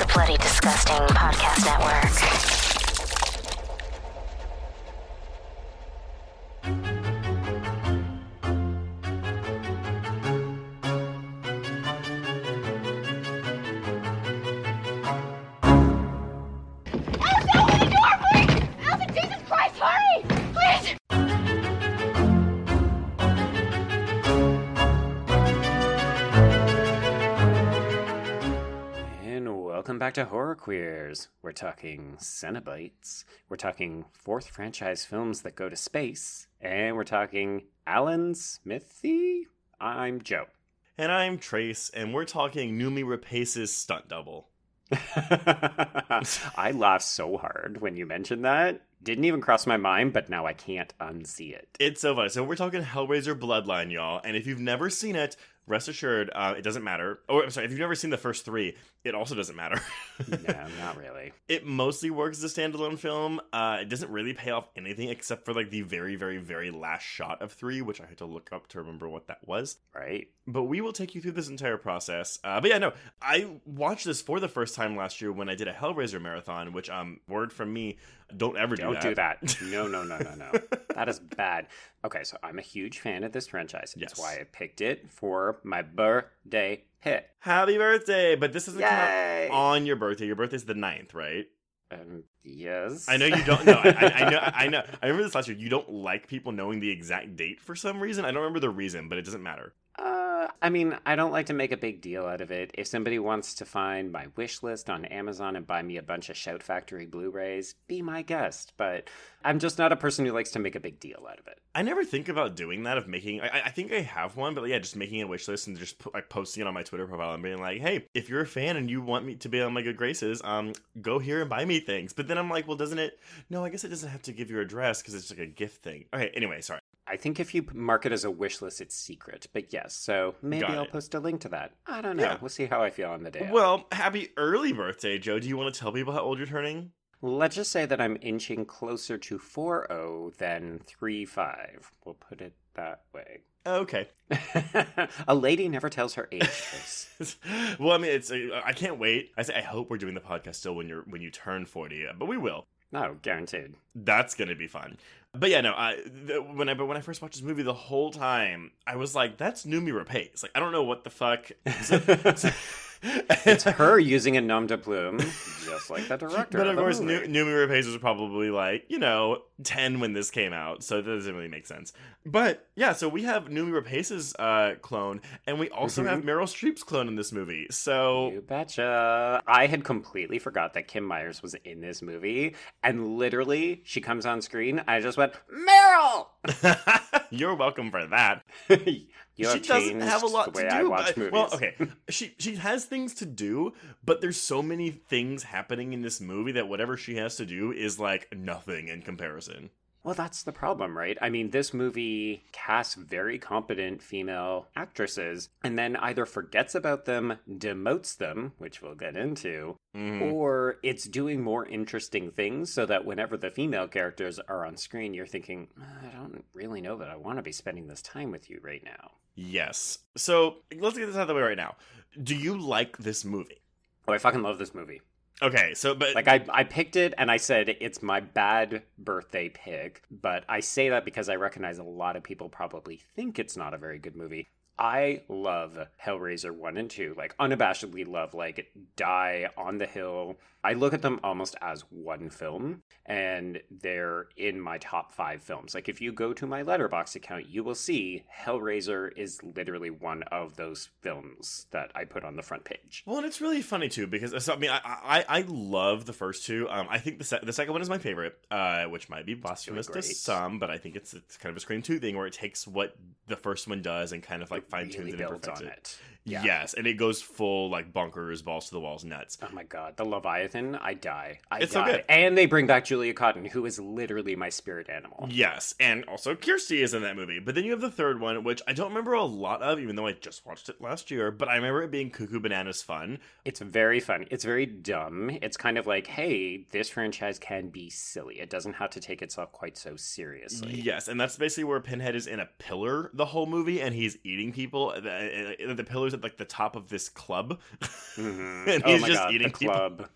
a Bloody Disgusting Podcast Network. To Horror Queers. We're talking Cenobites. We're talking fourth franchise films that go to space. And we're talking Alan Smithee. I'm Joe. And I'm Trace, and we're talking Noomi Rapace's stunt double. I laughed so hard when you mentioned that. Didn't even cross my mind, but now I can't unsee it. It's so funny. So we're talking Hellraiser Bloodline, y'all. And if you've never seen it, rest assured, uh, it doesn't matter. Or I'm sorry, if you've never seen the first three, it also doesn't matter. No, not really. It mostly works as a standalone film. Uh, it doesn't really pay off anything except for like the very, very, very last shot of three, which I had to look up to remember what that was. Right? But we will take you through this entire process. Uh, but yeah, no, I watched this for the first time last year when I did a Hellraiser marathon. Which, um, word from me, don't ever do Don't that. do that. No, no, no, no, no. that is bad. Okay, so I'm a huge fan of this franchise. Yes. That's why I picked it for my birthday hit. Happy birthday! But this isn't come Yay! out on your birthday. Your birthday's the 9th, right? Um, yes. I know you don't. No, I, I, I know. I know. I remember this last year. You don't like people knowing the exact date for some reason. I don't remember the reason, but it doesn't matter. I mean, I don't like to make a big deal out of it. If somebody wants to find my wish list on Amazon and buy me a bunch of Shout Factory Blu-rays, be my guest. But I'm just not a person who likes to make a big deal out of it. I never think about doing that of making. I, I think I have one, but yeah, just making a wish list and just like posting it on my Twitter profile and being like, "Hey, if you're a fan and you want me to be on my good graces, um, go here and buy me things." But then I'm like, well, doesn't it? No, I guess it doesn't have to give your address because it's like a gift thing. Okay, anyway, sorry. I think if you mark it as a wish list, it's secret. But yes, so maybe Got I'll it. post a link to that. I don't know. Yeah. We'll see how I feel on the day. of. Well, happy early birthday, Joe. Do you want to tell people how old you're turning? Let's just say that I'm inching closer to 4-0 than 3-5. We'll put it that way. Okay. a lady never tells her age. Well, I mean, it's. I can't wait. I say I hope we're doing the podcast still when you're when you turn forty, uh, but we will. no, guaranteed. That's gonna be fun. But yeah, no. I the, when I but when I first watched this movie, the whole time I was like, "That's Noomi Rapace." Like, I don't know what the fuck. It's her using a nom de plume, just like the director. But of of course, movie. Noomi Rapace was probably like, you know, 10 when this came out, so that doesn't really make sense. But yeah, so we have Noomi Rapace's uh, clone, and we also Mhm. have Meryl Streep's clone in this movie. So You betcha. I had completely forgot that Kim Myers was in this movie, and literally, she comes on screen. I just went, Meryl. you're welcome for that. you she doesn't have a lot to do. but-. Well, okay, she she has things to do, but there's so many things happening in this movie that whatever she has to do is like nothing in comparison. Well, that's the problem, right? I mean, this movie casts very competent female actresses and then either forgets about them, demotes them, which we'll get into, Mhm. or it's doing more interesting things so that whenever the female characters are on screen, you're thinking, I don't really know that I want to be spending this time with you right now. Yes. So let's get this out of the way right now. Do you like this movie? Oh, I fucking love this movie. Okay, so but Like I, I picked it and I said it's my bad birthday pick, but I say that because I recognize a lot of people probably think it's not a very good movie. I love Hellraiser 1 and 2, like unabashedly love like Die on the Hill. I look at them almost as one film and they're in my top 5 films. Like if you go to my Letterboxd account, you will see Hellraiser is literally one of those films that I put on the front page. Well, and it's really funny too because I mean I, I I love the first two. Um, I think the se- the second one is my favorite, uh, which might be blasphemous to some, but I think it's it's kind of a Scream two thing where it takes what the first one does and kind of like fine tunes really it and builds perfects on it. it. Yeah. Yes, and it goes full like bunkers, balls to the walls, nuts. Oh my god, the Leviathan, I die. I It's so die. good. And they bring back Julia Cotton, who is literally my spirit animal. Yes, and also Kirsty is in that movie. But then you have the third one, which I don't remember a lot of, even though I just watched it last year. But I remember it being cuckoo bananas fun. It's very fun. It's very dumb. It's kind of like, hey, this franchise can be silly. It doesn't have to take itself quite so seriously. Yes, and that's basically where Pinhead is in a pillar the whole movie, and he's eating people. The, uh, the pillars at like the top of this club, Mhm. and oh he's my just God, eating club.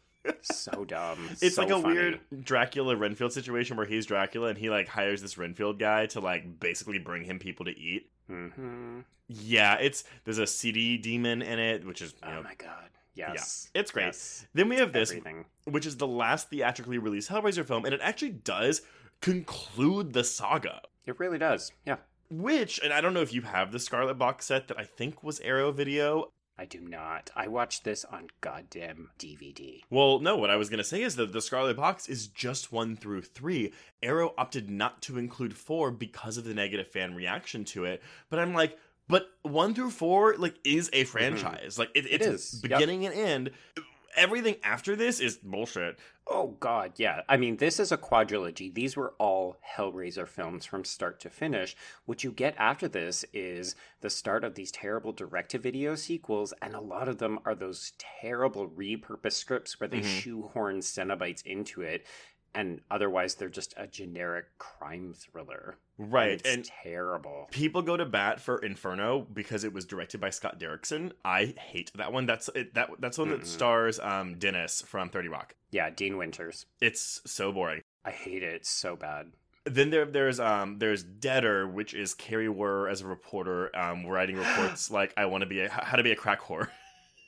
So dumb. It's So like a funny. weird Dracula Renfield situation where he's Dracula and he like hires this Renfield guy to like basically bring him people to eat. Mhm. Yeah, it's there's a CD demon in it, which is you Oh know my god. Yes. it's great. Yes. Then we have this, Everything. which is the last theatrically released Hellraiser film, and it actually does conclude the saga. It really does. Yeah. Which, and I don't know if you have the Scarlet box set that I think was Arrow Video. I do not. I watched this on goddamn DVD. Well, no, what I was going to say is that the Scarlet Box is just one through three. Arrow opted not to include four because of the negative fan reaction to it. But I'm like, but one through four, like, is a mm-hmm. franchise. Like, it, it's is, yep. beginning and end. Everything after this is bullshit. Oh god, yeah. I mean, this is a quadrilogy. These were all Hellraiser films from start to finish. What you get after this is the start of these terrible direct-to-video sequels, and a lot of them are those terrible repurposed scripts where they Mhm. shoehorn Cenobites into it, and otherwise they're just a generic crime thriller. And Right. it's And terrible. people go to bat for Inferno because it was directed by Scott Derrickson. I hate that one. That's it, that that's one that Mm-mm. stars um Dennis from 30 Rock. Yeah, Dean Winters. It's so boring. I hate it. It's so bad. Then there there's um there's Deader, which is Kari Wuhrer as a reporter, um writing reports like I want to be a how to be a crack whore.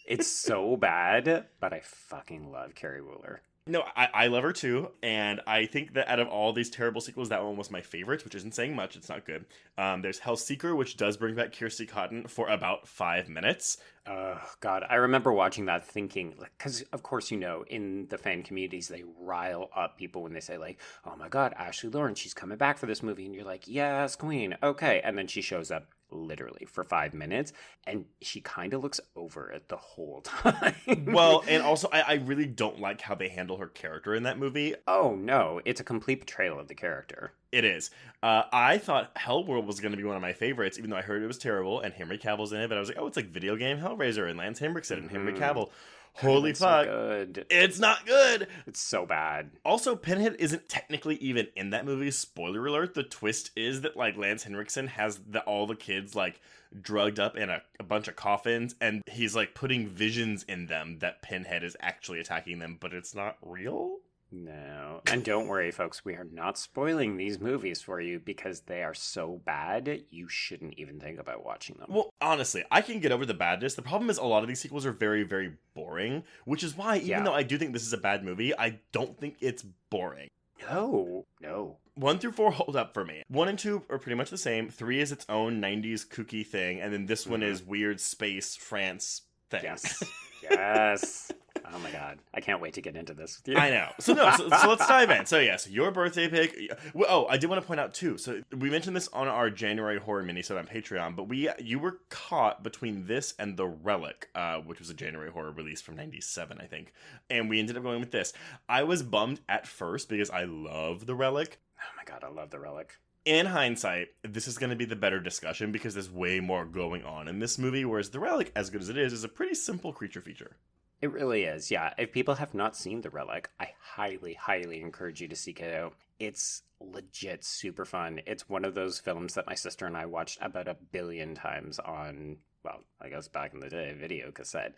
It's so bad, but I fucking love Kari Wuhrer. No, I, I love her too, and I think that out of all these terrible sequels, that one was my favorite, which isn't saying much. It's not good. Um, there's Hellseeker, which does bring back Kirsty Cotton for about five minutes. Oh God, I remember watching that, thinking because of course you know in the fan communities they rile up people when they say like, "Oh my God, Ashley Laurence, she's coming back for this movie," and you're like, "Yes, Queen, okay," and then she shows up literally for five minutes, and she kind of looks over it the whole time. Well, and also I, I really don't like how they handle her character in that movie. oh no, it's a complete betrayal of the character. It is. Uh, I thought Hellworld was going to be one of my favorites, even though I heard it was terrible and Henry Cavill's in it. But I was like, oh, it's like video game Hellraiser and Lance Henriksen and Henry Mhm. Cavill. Holy so fuck. good. it's not good. It's so bad. Also, Pinhead isn't technically even in that movie. Spoiler alert. The twist is that like Lance Henriksen has the, all the kids like drugged up in a, a bunch of coffins, and he's like putting visions in them that Pinhead is actually attacking them, but it's not real. No. And don't worry, folks, we are not spoiling these movies for you because they are so bad, you shouldn't even think about watching them. Well, honestly, I can get over the badness. The problem is a lot of these sequels are very, very boring, which is why, even Yeah. though I do think this is a bad movie, I don't think it's boring. no, no. One through four hold up for me. One and two are pretty much the same. Three is its own 90s kooky thing, and then this one Mhm. is weird space France thing. Yes. yes. Oh my god. I can't wait to get into this with you. I know. So no. So, so let's dive in. So yes, your birthday pick. well, Oh, I did want to point out too. So we mentioned this on our January horror minisode on Patreon, but we you were caught between this and the Relic, uh, which was a January horror release from '97, I think, and we ended up going with this. I was bummed at first because I love the Relic. Oh my god, I love the relic. In hindsight, this is going to be the better discussion because there's way more going on in this movie, whereas the Relic, as good as it is, is a pretty simple creature feature. It really is. Yeah. If people have not seen The Relic, I highly, highly encourage you to seek it out. It's legit super fun. It's one of those films that my sister and I watched about a billion times on, well, I guess back in the day, video cassette.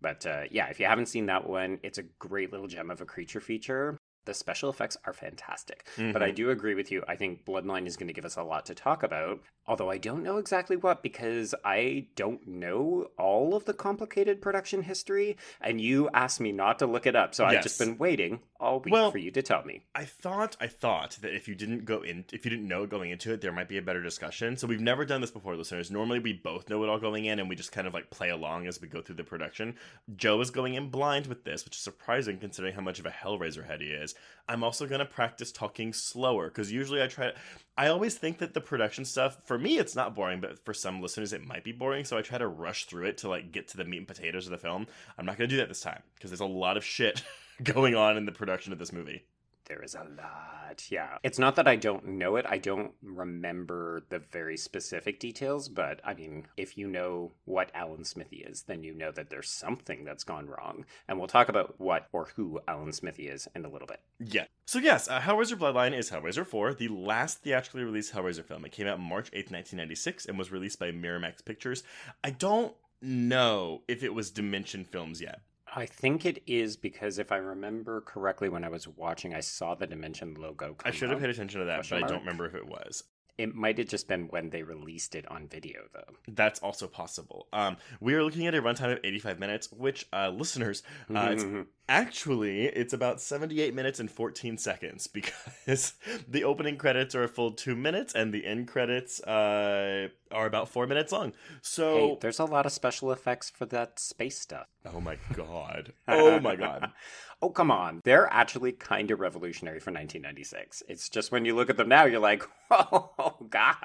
But uh, yeah, if you haven't seen that one, it's a great little gem of a creature feature. The special effects are fantastic. But I mm-hmm. do agree with you. I think Bloodline is going to give us a lot to talk about. Although I don't know exactly what because I don't know all of the complicated production history. And you asked me not to look it up. So I've just been waiting all week Well- for you to tell me. I thought I thought that if you didn't go in if you didn't know going into it, there might be a better discussion. So we've never done this before, listeners. Normally we both know it all going in and we just kind of like play along as we go through the production. Joe is going in blind with this, which is surprising considering how much of a Hellraiser head he is. I'm also gonna practice talking slower, because usually I try I always think that the production stuff, for me it's not boring, but for some listeners it might be boring, so I try to rush through it to like get to the meat and potatoes of the film. I'm not gonna do that this time, because there's a lot of shit going on in the production of this movie. There is a lot. Yeah. It's not that I don't know it. I don't remember the very specific details, but I mean, if you know what Alan Smithee is, then you know that there's something that's gone wrong. And we'll talk about what or who Alan Smithee is in a little bit. Yeah. So yes, uh, Hellraiser Bloodline is Hellraiser 4, the last theatrically released Hellraiser film. It came out March 8th, 1996 and was released by Miramax Pictures. I don't know if it was Dimension Films yet. I think it is because if I remember correctly, when I was watching, I saw the Dimension logo. I should have paid attention to that, but I don't remember if it was. It might have just been when they released it on video, though. That's also possible. Um, we are looking at a runtime of 85 minutes, which, uh, listeners, uh, it's Actually, it's about 78 minutes and 14 seconds because the opening credits are a full two minutes and the end credits uh, are about four minutes long. So, hey, there's a lot of special effects for that space stuff. oh my god. Oh my god. oh, come on. They're actually kind of revolutionary for 1996. It's just when you look at them now, you're like, oh, God.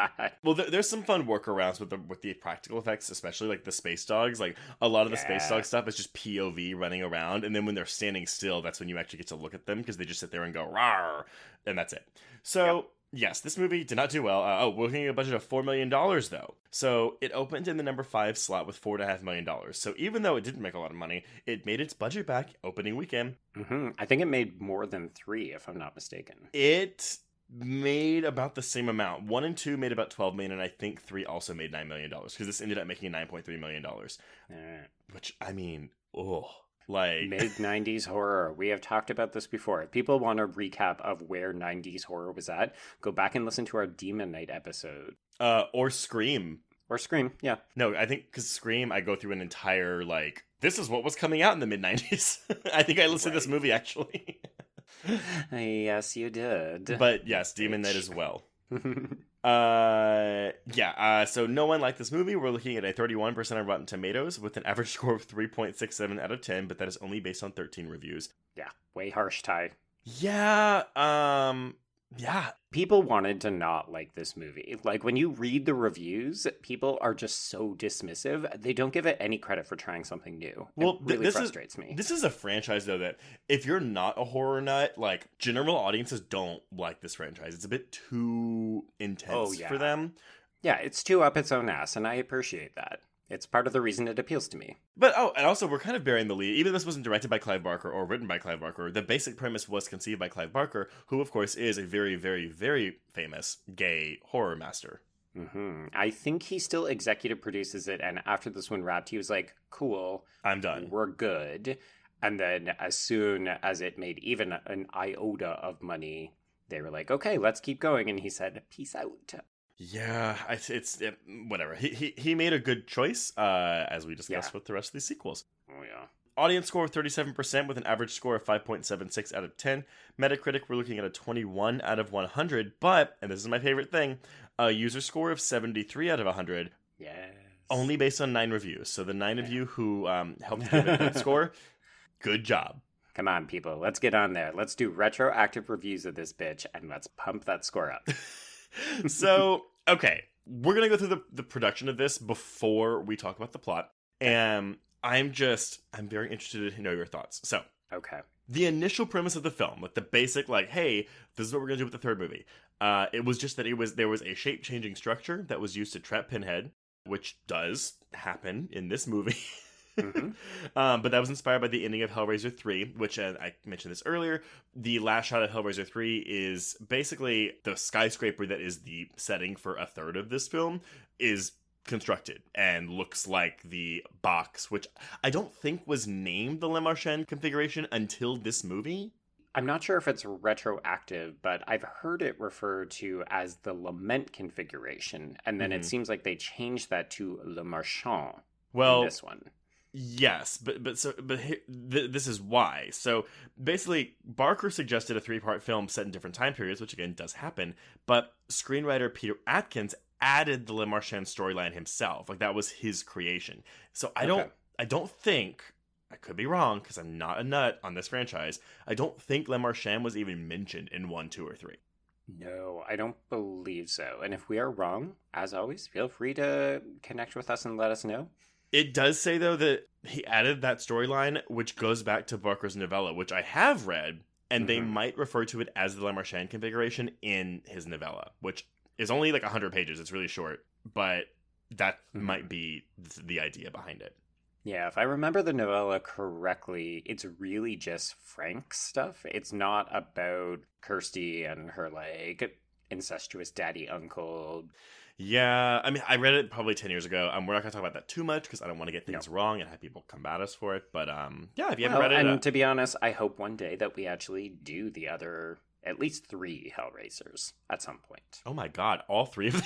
Well, there, there's some fun workarounds with the with the practical effects, especially like the space dogs. Like a lot of the space dog stuff is just POV running around, and then when they're standing still, that's when you actually get to look at them because they just sit there and go rawr, and that's it. So. Yes, this movie did not do well. Uh, oh, we're at a budget of $4 million, though. So it opened in the number five slot with $4.5 million. So even though it didn't make a lot of money, it made its budget back opening weekend. hmm I think it made more than three, if I'm not mistaken. It made about the same amount. One and two made about 12 million, and I think three also made $9 million because this ended up making $9.3 million. Which, I mean, oh, like. Mid 90s horror. We have talked about this before. If people want a recap of where 90s horror was at, go back and listen to our Demon Knight episode. Uh, or Scream. Or Scream, yeah. No, I think because Scream, I go through an entire, like, this is what was coming out in the mid 90s. I think I listened to this movie, actually. yes, you did. but yes, Demon Knight as well. Uh, yeah. Uh, so no one liked this movie. We're looking at a 31% on Rotten Tomatoes with an average score of 3.67 out of 10, but that is only based on 13 reviews. yeah, way harsh, Ty. Yeah. Um. Yeah. People wanted to not like this movie. Like when you read the reviews, people are just so dismissive. They don't give it any credit for trying something new. Well, it really this is- frustrates me. This is a franchise though that if you're not a horror nut, like general audiences don't like this franchise. It's a bit too intense Oh, yeah. for them. Yeah, it's too up its own ass, and I appreciate that. It's part of the reason it appeals to me. But oh, and also we're kind of bearing the lead. Even though this wasn't directed by Clive Barker or written by Clive Barker, the basic premise was conceived by Clive Barker, who of course is a very, very, very famous gay horror master. hmm I think he still executive produces it, and after this one wrapped, he was like, "Cool, I'm done. we're good." And then, as soon as it made even an iota of money, they were like, "Okay, let's keep going." And he said, "Peace out." Yeah, I, it's it, whatever. He, he he made a good choice, uh, as we discussed Yeah. with the rest of these sequels. Oh yeah. Audience score of 37% with an average score of 5.76 out of 10. Metacritic, we're looking at a 21 out of 100, but, and this is my favorite thing, a user score of 73 out of 100, Yes. only based on nine reviews. So the nine of you who um, helped give it a good score, good job. Come on, people. Let's get on there. Let's do retroactive reviews of this bitch, and let's pump that score up. so okay we're gonna go through the, the production of this before we talk about the plot. And i'm just i'm very interested to know your thoughts. So Okay. the initial premise of the film with the basic like hey this is what we're gonna do with the third movie uh, it was just that it was there was a shape changing structure that was used to trap pinhead which does happen in this movie Mhm. um, but that was inspired by the ending of Hellraiser 3, which uh, I mentioned this earlier. The last shot of Hellraiser 3 is basically the skyscraper that is the setting for a third of this film is constructed and looks like the box, which I don't think was named the Le Marchand configuration until this movie. I'm not sure if it's retroactive, but I've heard it referred to as the lament configuration, and then Mhm. it seems like they changed that to Le Marchand Well, in this one. Yes, but but so but th- this is why. So basically, Barker suggested a three-part film set in different time periods, which again does happen. But screenwriter Peter Atkins added the Le Marchand storyline himself. Like that was his creation. So I don't. I don't think I could be wrong because I'm not a nut on this franchise. I don't think Le Marchand was even mentioned in one, two, or three. No, I don't believe so. And if we are wrong, as always, feel free to connect with us and let us know. It does say though that he added that storyline, which goes back to Barker's novella, which I have read, and they Mhm. might refer to it as the Le Marchand configuration in his novella, which is only like 100 pages. It's really short, but that Mhm. might be th- the idea behind it. Yeah, if I remember the novella correctly, it's really just Frank's stuff. It's not about Kirsty and her like incestuous daddy uncle. Yeah, I mean, I read it probably 10 years ago. Um, we're not going to talk about that too much because I don't want to get No. things wrong and have people combat us for it. But um, yeah, if you Well, haven't read it, and uh, to be honest, I hope one day that we actually do the other, at least three Hellraisers at some point. oh my god, all three of them.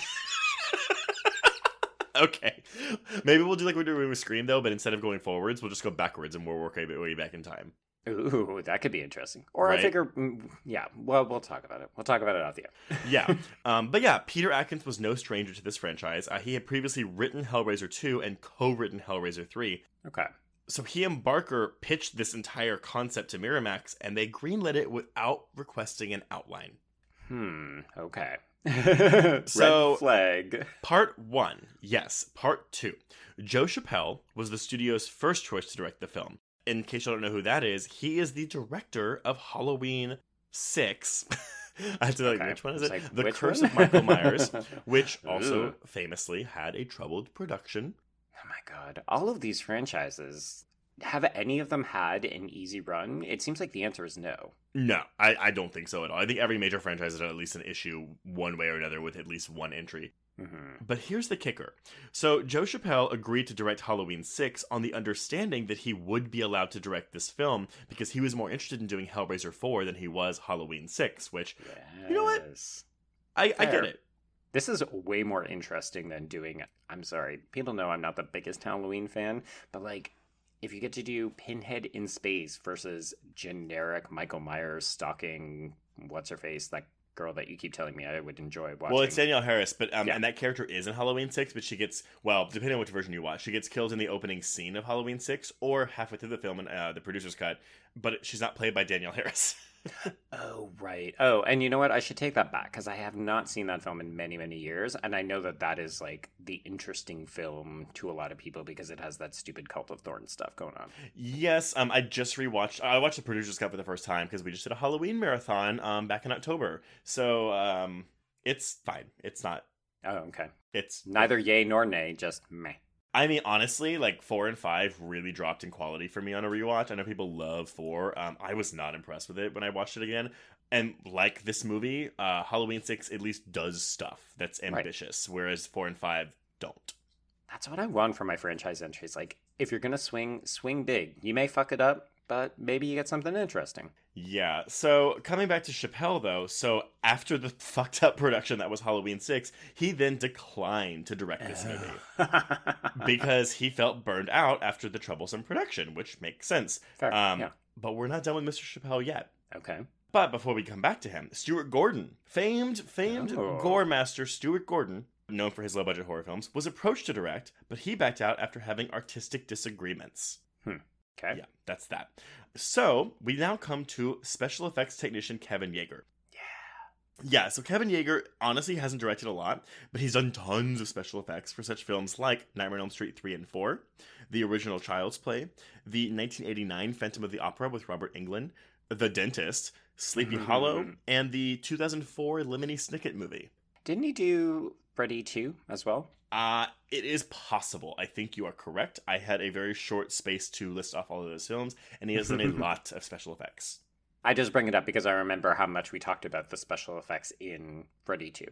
okay, maybe we'll do like we're doing with Scream though, but instead of going forwards, we'll just go backwards and we'll work our way back in time. Ooh, that could be interesting. Or Right? I figure, mm, yeah, well, we'll talk about it. We'll talk about it off the air. yeah. Um, but yeah, Peter Atkins was no stranger to this franchise. Uh, he had previously written Hellraiser 2 and co written Hellraiser 3. Okay. So he and Barker pitched this entire concept to Miramax and they greenlit it without requesting an outline. Hmm. Okay. So- Red flag. Part 1, yes. Part 2. Joe Chappelle was the studio's first choice to direct the film. In case you don't know who that is, he is the director of Halloween 6. I have to like, Okay. which one is it? like, the Curse one? of Michael Myers, which also Ooh. famously had a troubled production. Oh my god. All of these franchises, have any of them had an easy run? It seems like the answer is no. No, I, I don't think so at all. I think every major franchise has at least an issue one way or another with at least one entry. Hmm But here's the kicker. So Joe Chappelle agreed to direct Halloween 6 on the understanding that he would be allowed to direct this film because he was more interested in doing Hellraiser 4 than he was Halloween 6, which Yes. You know what? I, I get it. This is way more interesting than doing. I'm sorry, people know I'm not the biggest Halloween fan, but like, if you get to do Pinhead in space versus generic Michael Myers stalking what's her face, that girl that you keep telling me I would enjoy watching. Well, it's Danielle Harris, but um, Yeah. and that character is in Halloween Six, but she gets well, depending on which version you watch, she gets killed in the opening scene of Halloween Six or halfway through the film in uh, the producer's cut. But she's not played by Danielle Harris. Oh, right. Oh, and you know what? I should take that back because I have not seen that film in many, many years. And I know that that is like the interesting film to a lot of people because it has that stupid Cult of Thorns stuff going on. yes, um, I just rewatched. I watched the producer's cut for the first time because we just did a Halloween marathon um back in October. So um, it's fine. It's not. Oh, okay. It's Neither yay nor nay, just meh. I mean, honestly, like four and five really dropped in quality for me on a rewatch. I know people love four. Um, I was not impressed with it when I watched it again. And like this movie, uh, Halloween six at least does stuff that's Right. ambitious, whereas four and five don't. That's what I want for my franchise entries. Like, if you're gonna swing, swing big. You may fuck it up, but maybe you get something interesting. Yeah. So coming back to Chappelle though, so after the fucked up production that was Halloween six, he then declined to direct this movie. because he felt burned out after the troublesome production, which makes sense. Fair. Um, yeah. But we're not done with Mr. Chappelle yet. Okay. But before we come back to him, Stuart Gordon, famed, famed Oh. gore master Stuart Gordon, known for his low budget horror films, was approached to direct, but he backed out after having artistic disagreements. Okay. Yeah, that's that. So we now come to special effects technician Kevin Yagher. Yeah. Yeah, so Kevin Yagher honestly hasn't directed a lot, but he's done tons of special effects for such films like Nightmare on Elm Street 3 and 4, the original Child's Play, the 1989 Phantom of the Opera with Robert Englund, The Dentist, Sleepy Hollow, mm-hmm. and the 2004 Lemony Snicket movie. Didn't he do Freddy 2 as well? Uh, it is possible. I think you are correct. I had a very short space to list off all of those films, and he has done a lot of special effects. I just bring it up because I remember how much we talked about the special effects in Freddy 2.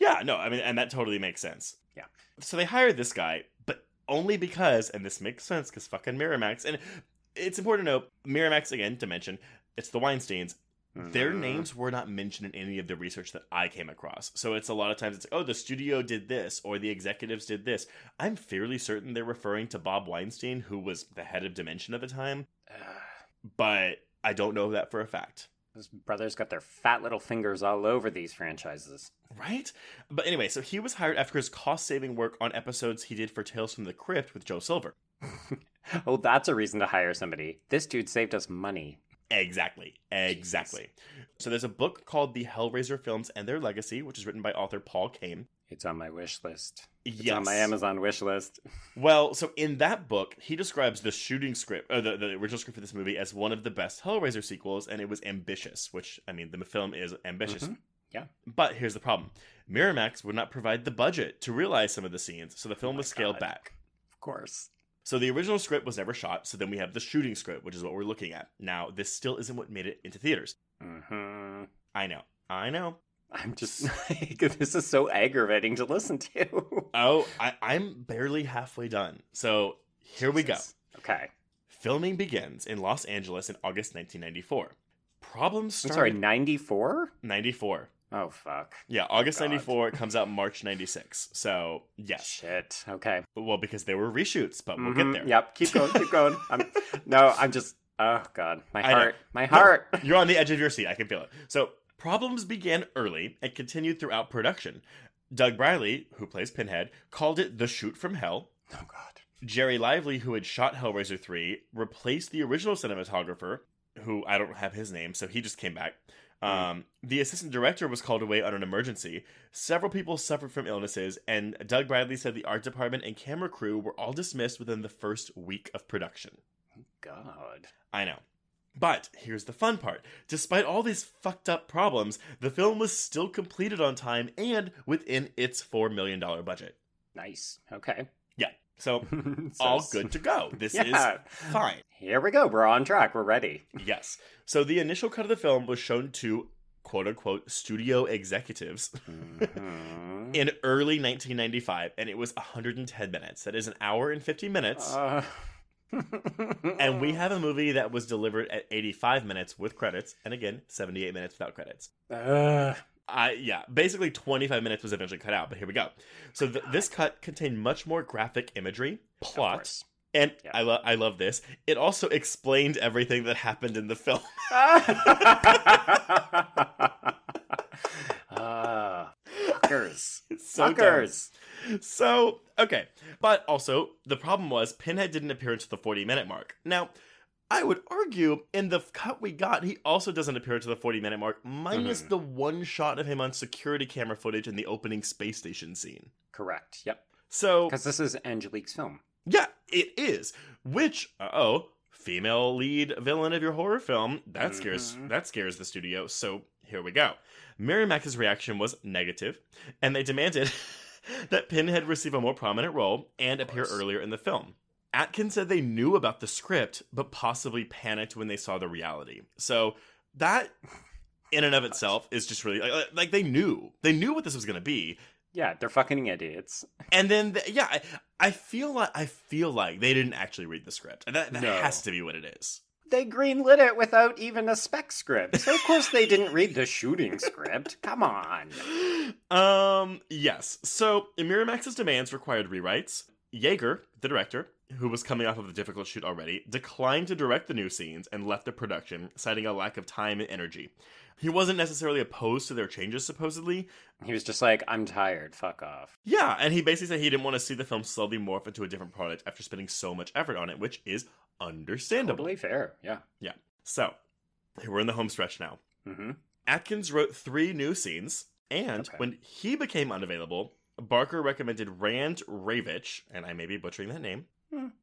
Yeah, no, I mean, and that totally makes sense. Yeah. So they hired this guy, but only because, and this makes sense because fucking Miramax, and it's important to note, Miramax, again, to mention, it's the Weinsteins. Their Mhm. names were not mentioned in any of the research that I came across. So it's a lot of times it's, oh, the studio did this, or the executives did this. I'm fairly certain they're referring to Bob Weinstein, who was the head of Dimension at the time, but I don't know that for a fact. those brothers got their fat little fingers all over these franchises. Right? But anyway, so he was hired after his cost saving work on episodes he did for Tales from the Crypt with Joel Silver. oh, that's a reason to hire somebody. This dude saved us money. Exactly. Exactly. So there's a book called The Hellraiser Films and Their Legacy, which is written by author Paul Kane. It's on my wish list. It's yes. on my Amazon wish list. Well, so in that book, he describes the shooting script, or the, the original script for this movie, as one of the best Hellraiser sequels, and it was ambitious, which, I mean, the film is ambitious. Mhm. Yeah. But here's the problem Miramax would not provide the budget to realize some of the scenes, so the film Oh was scaled God. back. Of course. So the original script was never shot, so then we have the shooting script, which is what we're looking at. Now, this still isn't what made it into theaters. hmm I know. I know. I'm just like, this is so aggravating to listen to. Oh, I, I'm barely halfway done. So here we go. Okay. Filming begins in Los Angeles in August 1994. Problems I'm sorry, 94? 94. Oh, fuck. Yeah, August God. 94 it comes out March 96. So, yes. Shit. Okay. Well, because they were reshoots, but we'll get mm-hmm. there. Yep. Keep going. Keep going. I'm, no, I'm just. Oh God, my heart. My heart. You're on the edge of your seat. I can feel it. So, problems began early and continued throughout production. Doug Bradley, who plays Pinhead, called it the shoot from hell. Oh God. Gerry Lively, who had shot Hellraiser 3, replaced the original cinematographer, who I don't have his name, so he just came back. Um, the assistant director was called away on an emergency. Several people suffered from illnesses, and Doug Bradley said the art department and camera crew were all dismissed within the first week of production. God. I know. But here's the fun part. Despite all these fucked up problems, the film was still completed on time and within its $4 million budget. Nice. Okay. Yeah. So, So all good to go. This Yeah. is fine. Here we go. We're on track. We're ready. Yes. So the initial cut of the film was shown to quote unquote studio executives Mhm. in early 1995 and it was 110 minutes. That is an hour and 50 minutes. Uh, and we have a movie that was delivered at 85 minutes with credits and again 78 minutes without credits. Uh, I yeah, basically 25 minutes was eventually cut out, but here we go. So th- this cut contained much more graphic imagery, of plot, and Yeah. I love I love this. It also explained everything that happened in the film. Ah, fuckers. It's so. Fuckers. So, okay. But also, the problem was Pinhead didn't appear until the 40 minute mark. Now, I would argue in the cut we got, he also doesn't appear to the 40 minute mark, minus Mhm. the one shot of him on security camera footage in the opening space station scene. Correct. Yep. So, Because this is Angelique's film. yeah, it is. Which, uh oh, female lead villain of your horror film. That scares Mhm. that scares the studio. So here we go. Miramax's reaction was negative, and they demanded that Pinhead receive a more prominent role and appear earlier in the film. Atkins said they knew about the script, but possibly panicked when they saw the reality. So that, in and of itself, is just really like, like they knew they knew what this was going to be, Yeah, they're fucking idiots. and then the, yeah, I, I feel like I feel like they didn't actually read the script. That, that No. has to be what it is. They greenlit it without even a spec script. So of course they didn't read the shooting script. Come on. um, yes. So Miramax's demands required rewrites. Yeager, the director, who was coming off of a difficult shoot already, declined to direct the new scenes and left the production, citing a lack of time and energy. He wasn't necessarily opposed to their changes, supposedly. He was just like, I'm tired. Fuck off. Yeah, and he basically said he didn't want to see the film slowly morph into a different product after spending so much effort on it, which is understandable. Totally fair. Yeah. Yeah. So, we're in the home stretch now. Mm-hmm. Atkins wrote three new scenes, and Okay. when he became unavailable, Barker recommended Rand Ravich, and I may be butchering that name,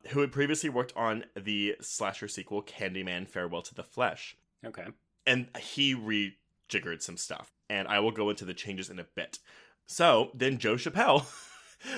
Who had previously worked on the slasher sequel Candyman Farewell to the Flesh. Okay. And he rejiggered some stuff, and I will go into the changes in a bit. So, then Joe Chappelle.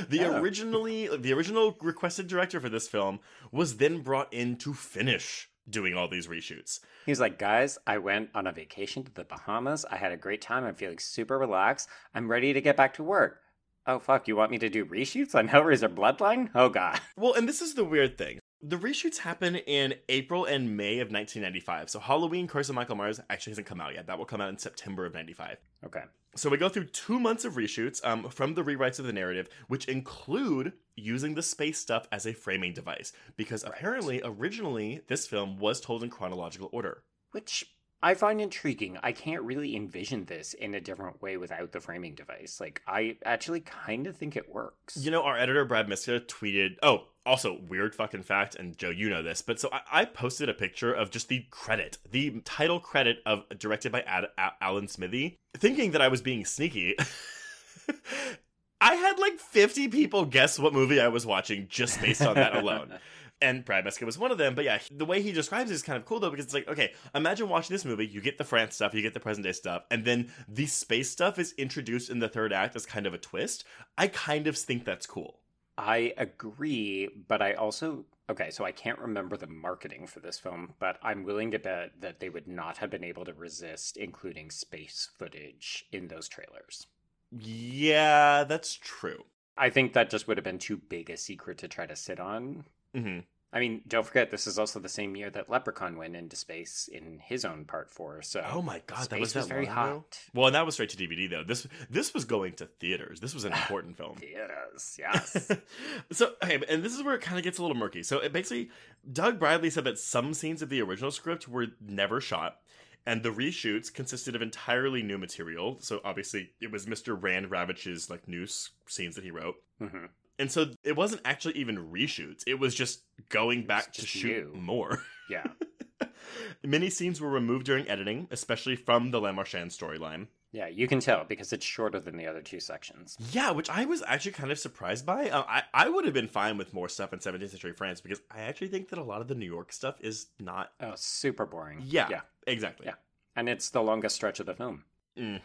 The Oh. originally the original requested director for this film was then brought in to finish doing all these reshoots. He's like, guys, I went on a vacation to the Bahamas. I had a great time. I'm feeling super relaxed. I'm ready to get back to work. Oh, fuck. You want me to do reshoots on Hellraiser Bloodline? Oh, God. Well, and this is the weird thing. The reshoots happen in April and May of 1995. So Halloween Curse of Michael Myers actually hasn't come out yet. That will come out in September of 95. Okay. So we go through two months of reshoots um, from the rewrites of the narrative, which include using the space stuff as a framing device. Because Right. apparently, originally, this film was told in chronological order. Which I find intriguing. I can't really envision this in a different way without the framing device. Like, I actually kind of think it works. You know, our editor, Brad Miska, tweeted, oh, also, weird fucking fact, and Joe, you know this, but so I, I posted a picture of just the credit, the title credit of directed by Ad, A- Alan Smithee, thinking that I was being sneaky. I had like 50 people guess what movie I was watching just based on that alone. And Brad Miska was one of them. But yeah, the way he describes it is kind of cool though, because it's like, okay, imagine watching this movie, you get the France stuff, you get the present day stuff, and then the space stuff is introduced in the third act as kind of a twist. I kind of think that's cool. I agree, but I also okay, so I can't remember the marketing for this film, but I'm willing to bet that they would not have been able to resist including space footage in those trailers. Yeah, that's true. I think that just would have been too big a secret to try to sit on. Hmm I mean, don't forget this is also the same year that Leprechaun went into space in his own part four. So Oh my god, that was, was, that very long hot. ago? Well, and that was straight to DVD though. This this was going to theaters. This was an important film. Theaters, yes. so okay, and this is where it kind of gets a little murky. So it basically, Doug Bradley said that some scenes of the original script were never shot, and the reshoots consisted of entirely new material. So obviously, it was Mr. Rand Ravich's like new scenes that he wrote, hmm and so it wasn't actually even reshoots. It was just going back to shoot new. more. Yeah. Many scenes were removed during editing, especially from the Le Marchand storyline. Yeah, you can tell because it's shorter than the other two sections. Yeah, which I was actually kind of surprised by. Uh, I I would have been fine with more stuff in 17th century France because I actually think that a lot of the New York stuff is not. Oh, super boring. Yeah, Yeah. exactly. Yeah. And it's the longest stretch of the film. hmm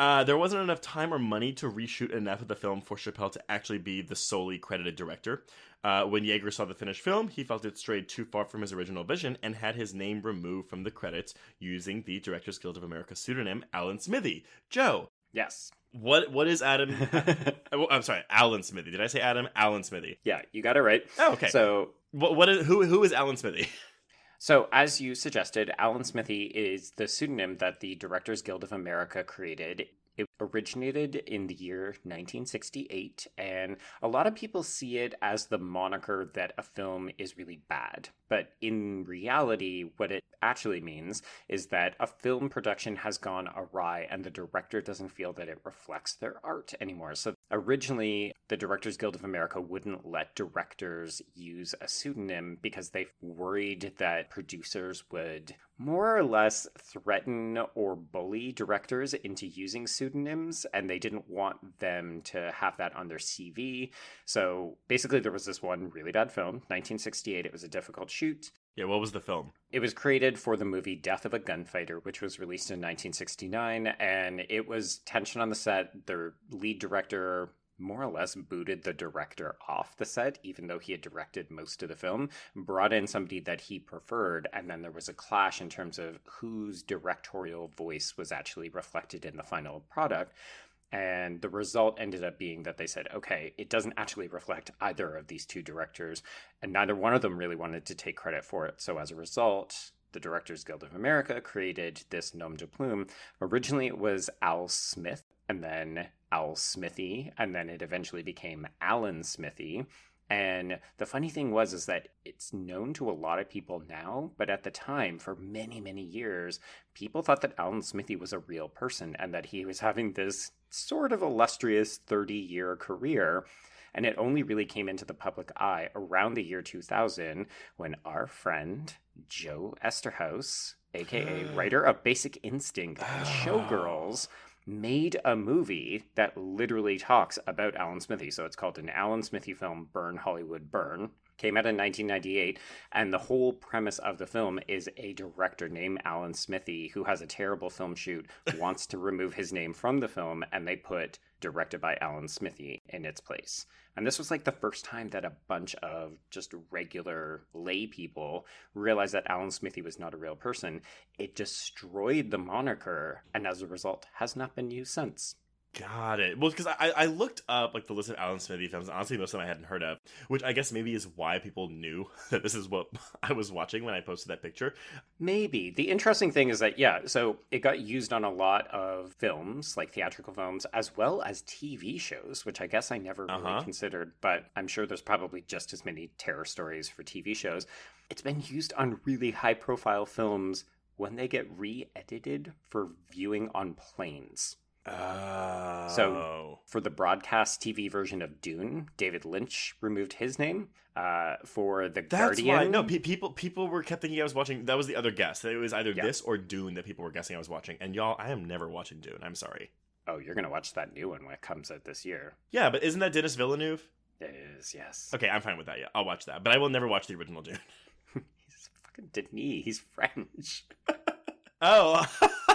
Uh, there wasn't enough time or money to reshoot enough of the film for Chappelle to actually be the solely credited director. Uh, when Yagher saw the finished film, he felt it strayed too far from his original vision and had his name removed from the credits using the Directors Guild of America pseudonym Alan Smithee. Joe, Yes. what what is Adam? oh, I'm sorry, Alan Smithee. Did I say Adam? Alan Smithee. yeah, you got it right. Oh, okay. So What what is who who is Alan Smithee? So, as you suggested, Alan Smithee is the pseudonym that the Directors Guild of America created. It originated in the year 1968, and a lot of people see it as the moniker that a film is really bad. But in reality, what it actually means is that a film production has gone awry and the director doesn't feel that it reflects their art anymore. So, originally, the Directors Guild of America wouldn't let directors use a pseudonym because they worried that producers would more or less threaten or bully directors into using pseudonyms and they didn't want them to have that on their CV. So basically there was this one really bad film, 1968. It was a difficult shoot. Yeah, what was the film? It was created for the movie Death of a Gunfighter, which was released in 1969, and it was tension on the set. The lead director more or less booted the director off the set, even though he had directed most of the film, brought in somebody that he preferred, and then there was a clash in terms of whose directorial voice was actually reflected in the final product. And the result ended up being that they said, okay, it doesn't actually reflect either of these two directors, and neither one of them really wanted to take credit for it. So as a result, the Directors Guild of America created this nom de plume. Originally, it was Al Smith, and then Al Smithee, and then it eventually became Alan Smithee. And the funny thing was is that it's known to a lot of people now, but at the time, for many, many years, people thought that Alan Smithee was a real person and that he was having this sort of illustrious 30 year career. And it only really came into the public eye around the year 2000 when our friend Joe Eszterhas, aka writer of Basic Instinct and Showgirls, made a movie that literally talks about Alan Smithee. So it's called an Alan Smithee film, Burn Hollywood Burn. Came out in 1998, and the whole premise of the film is a director named Alan Smithee who has a terrible film shoot, wants to remove his name from the film, and they put directed by Alan Smithee in its place. And this was like the first time that a bunch of just regular lay people realized that Alan Smithee was not a real person. It destroyed the moniker, and as a result, has not been used since. Got it. Well, because I, I looked up like the list of Alan Smithee films. Honestly, most of them I hadn't heard of, which I guess maybe is why people knew that this is what I was watching when I posted that picture. Maybe. The interesting thing is that, yeah, so it got used on a lot of films, like theatrical films, as well as TV shows, which I guess I never really Uh-huh. considered, but I'm sure there's probably just as many terror stories for TV shows. It's been used on really high profile films when they get re edited for viewing on planes. Oh. So- For the broadcast TV version of Dune, David Lynch removed his name. Uh, for The that's Guardian. why. No, pe- people people were kept thinking I was watching. That was the other guess. It was either Yeah. this or Dune that people were guessing I was watching. And y'all, I am never watching Dune. I'm sorry. Oh, you're gonna watch that new one when it comes out this year. Yeah, but isn't that Dennis Villeneuve? It is, yes. Okay, I'm fine with that. Yeah, I'll watch that, but I will never watch the original Dune. He's fucking Denis. He's French. Oh,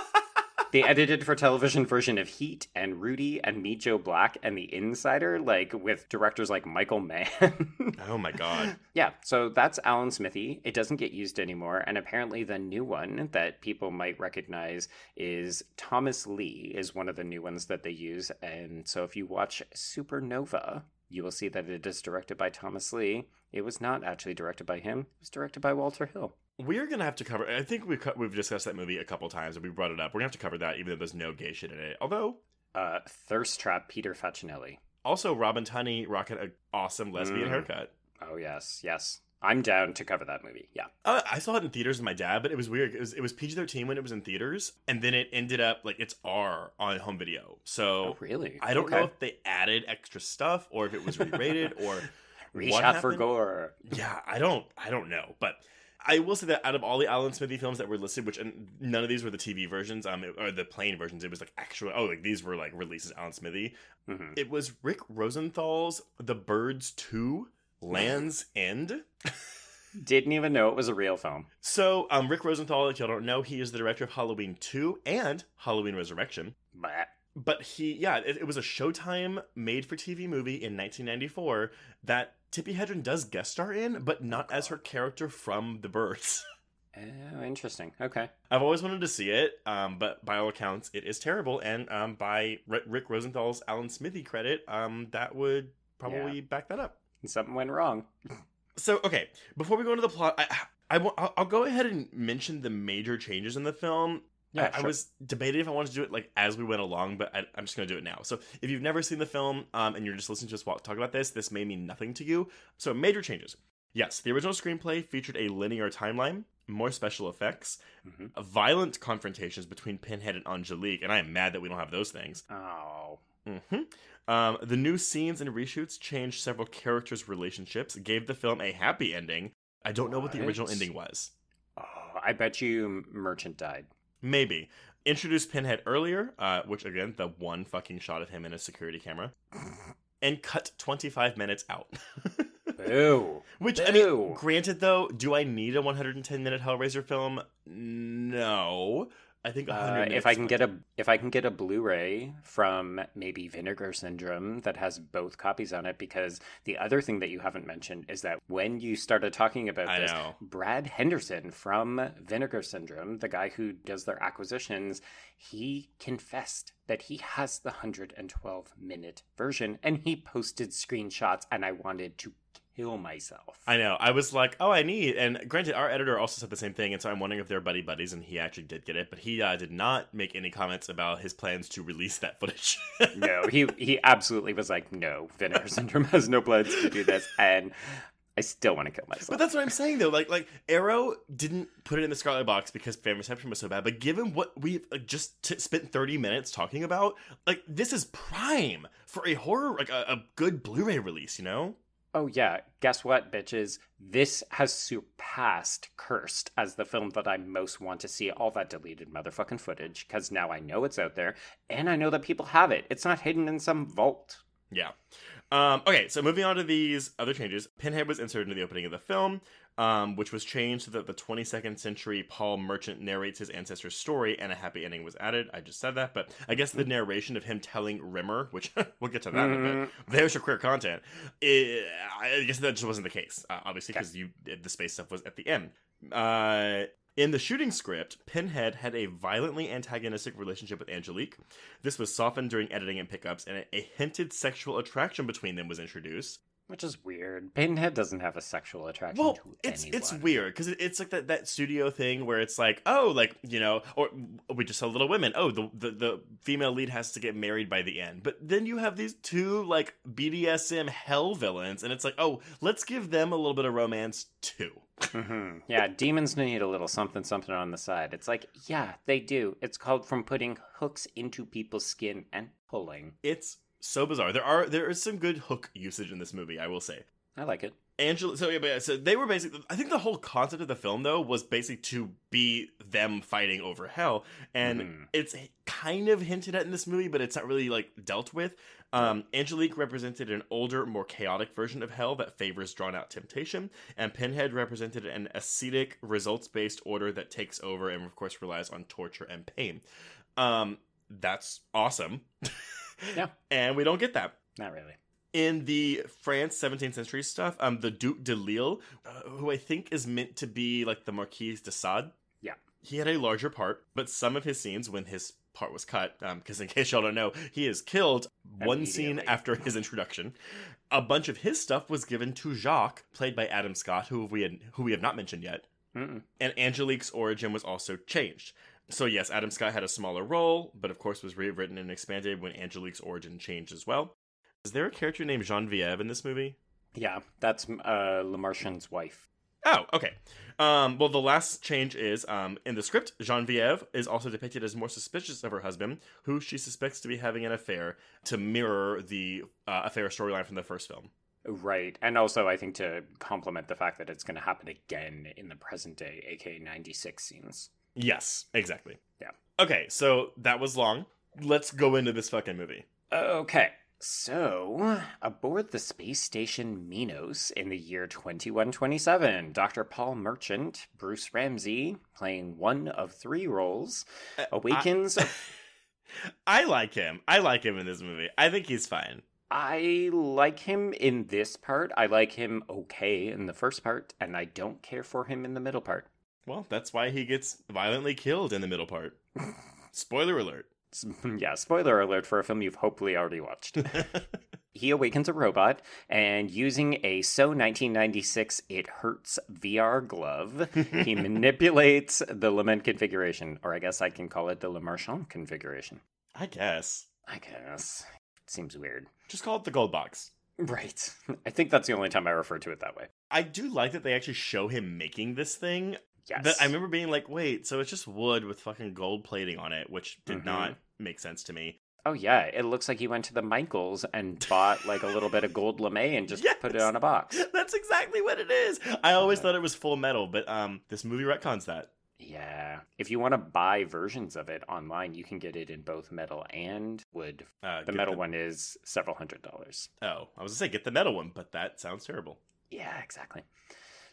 the edited for television version of Heat and Rudy and Meet Joe Black and The Insider, like with directors like Michael Mann. oh my god. yeah, so that's Alan Smithee. It doesn't get used anymore, and apparently the new one that people might recognize is Thomas Lee is one of the new ones that they use. And so if you watch Supernova, you will see that it is directed by Thomas Lee. It was not actually directed by him. It was directed by Walter Hill. We're gonna have to cover. I think we've we've discussed that movie a couple times, and we brought it up. We're gonna have to cover that, even though there's no gay shit in it. Although, Uh, Thirst Trap, Peter Facinelli. also Robin Tunney rocking an awesome lesbian Mm. haircut. Oh yes, yes. I'm down to cover that movie. Yeah. Uh, I saw it in theaters with my dad, but it was weird. It was it was PG thirteen when it was in theaters, and then it ended up like it's R on home video. So Oh, really? I don't Okay. know if they added extra stuff or if it was re-rated or Reach out for gore. Yeah, I don't I don't know, but I will say that out of all the Alan Smithee films that were listed, which and none of these were the TV versions, um, or the plain versions, it was like actual. Oh, like these were like releases Alan Smithee. hmm It was Rick Rosenthal's The Birds Two, Land's End. Didn't even know it was a real film. So, um, Rick Rosenthal, if y'all don't know, he is the director of Halloween 2 and Halloween Resurrection. But But he, yeah, it, it was a Showtime made for TV movie in 1994 that Tippi Hedren does guest star in, but not as her character from The Birds. oh, interesting. Okay. I've always wanted to see it, um, but by all accounts, it is terrible. And um, by R- Rick Rosenthal's Alan Smithee credit, um, that would probably back that up. Something went wrong. So, okay, before we go into the plot, I, I, will I'll go ahead and mention the major changes in the film. Yeah, I, I was debating if I wanted to do it like as we went along, but I, I'm just going to do it now. So, if you've never seen the film um, and you're just listening to us talk about this, this may mean nothing to you. So, major changes. Yes, the original screenplay featured a linear timeline, more special effects, Mhm. violent confrontations between Pinhead and Angelique, and I am mad that we don't have those things. Oh. hmm Um, the new scenes and reshoots changed several characters' relationships, gave the film a happy ending. I don't know what the original ending was. Oh, I bet you Merchant died. Maybe. Introduce Pinhead earlier, uh, which again, the one fucking shot of him in a security camera, and cut 25 minutes out. Boo. which, I mean, granted though, do I need a 110 minute Hellraiser film? No. I think 100 Uh, if I can get a if I can get a Blu-ray from maybe Vinegar Syndrome that has both copies on it, because the other thing that you haven't mentioned is that when you started talking about I this, know. Brad Henderson from Vinegar Syndrome, the guy who does their acquisitions, he confessed that he has the 112 minute version, and he posted screenshots, and I wanted to kill myself. I know. I was like, oh, I need. And granted, our editor also said the same thing, and so I'm wondering if they're buddy buddies, and he actually did get it, but he uh, did not make any comments about his plans to release that footage. no, he he absolutely was like, no, Vinegar Syndrome has no plans to do this, and I still want to kill myself. But that's what I'm saying though. Like like Arrow didn't put it in the Scarlet Box because fan reception was so bad. But given what we've like, just t- spent 30 minutes talking about, like this is prime for a horror like a, a good Blu-ray release. You know? Oh yeah, guess what, bitches? This has surpassed Cursed as the film that I most want to see all that deleted motherfucking footage because now I know it's out there and I know that people have it. It's not hidden in some vault. Yeah. Um, okay, so moving on to these other changes, Pinhead was inserted into the opening of the film, um, which was changed so that the 22nd century Paul Merchant narrates his ancestor's story and a happy ending was added. I just said that, but I guess the narration of him telling Rimmer, which we'll get to that in a bit, there's your queer content. It, I guess that just wasn't the case, uh, obviously, because you the space stuff was at the end. Uh, in the shooting script, Pinhead had a violently antagonistic relationship with Angelique. This was softened during editing and pickups, and a hinted sexual attraction between them was introduced. Which is weird. Pinhead doesn't have a sexual attraction Well, to it's anyone. it's weird because it, it's like that, that studio thing where it's like, oh, like you know, or we just saw Little Women. Oh, the, the the female lead has to get married by the end, but then you have these two like BDSM hell villains, and it's like, oh, let's give them a little bit of romance too. hmm Yeah, demons need a little something something on the side. It's like, yeah, they do. It's called from putting hooks into people's skin and pulling. It's so bizarre. There are there is some good hook usage in this movie, I will say. I like it. Angela. So yeah, but yeah, so they were basically. I think the whole concept of the film though was basically to be them fighting over hell, and Mhm. it's kind of hinted at in this movie, but it's not really like dealt with. Um, Angelique represented an older, more chaotic version of hell that favors drawn out temptation, and Pinhead represented an ascetic, results based order that takes over and, of course, relies on torture and pain. Um, that's awesome. Yeah. and we don't get that Not really. in the France 17th century stuff, um, the Duc de Lille, uh, who I think is meant to be like the Marquis de Sade. Yeah. He had a larger part, but some of his scenes, when his part was cut, um, because in case y'all don't know, he is killed one scene after his introduction. A bunch of his stuff was given to Jacques, played by Adam Scott, who we had, who we have not mentioned yet Mm-mm. and Angelique's origin was also changed. So yes, Adam Scott had a smaller role, but of course was rewritten and expanded when Angelique's origin changed as well. Is there a character named Genevieve in this movie? Yeah, that's uh, Le Marchand's wife. Oh, okay. Um, well, the last change is um, in the script, Genevieve is also depicted as more suspicious of her husband, who she suspects to be having an affair, to mirror the uh, affair storyline from the first film. Right. And also, I think to complement the fact that it's going to happen again in the present day, aka 96 scenes. Yes, exactly. Yeah. Okay, so that was long. Let's go into this fucking movie. Okay. So, aboard the space station Minos in the year 2127, Dr. Paul Merchant, Bruce Ramsay, playing one of three roles, uh, awakens. I like him. I like him in this movie. I think he's fine. I like him in this part. I like him okay in the first part, and I don't care for him in the middle part. Well, that's why he gets violently killed in the middle part. Spoiler alert. Hmm, yeah, spoiler alert for a film you've hopefully already watched. he awakens a robot and using a So 1996 It Hurts VR glove, he manipulates the Lament configuration, or I guess I can call it the Le Marchand configuration. I guess. I guess. Seems weird. Just call it the gold box. Right. I think that's the only time I refer to it that way. I do like that they actually show him making this thing. Yes. That I remember being like, wait, so it's just wood with fucking gold plating on it, which did Mhm. not make sense to me. Oh yeah, it looks like he went to the Michaels and bought like a little bit of gold lame and just put it on a box. That's exactly what it is. I always thought it was full metal, but um, this movie retcons that. Yeah. If you want to buy versions of it online, you can get it in both metal and wood. Uh, The metal one is several hundred dollars. Oh, I was gonna say get the metal one, but that sounds terrible. Yeah, exactly.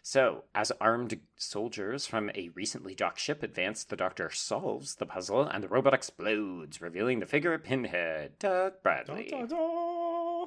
So, as armed soldiers from a recently docked ship advance, the Doctor solves the puzzle and the robot explodes, revealing the figure of Pinhead, Doug Bradley.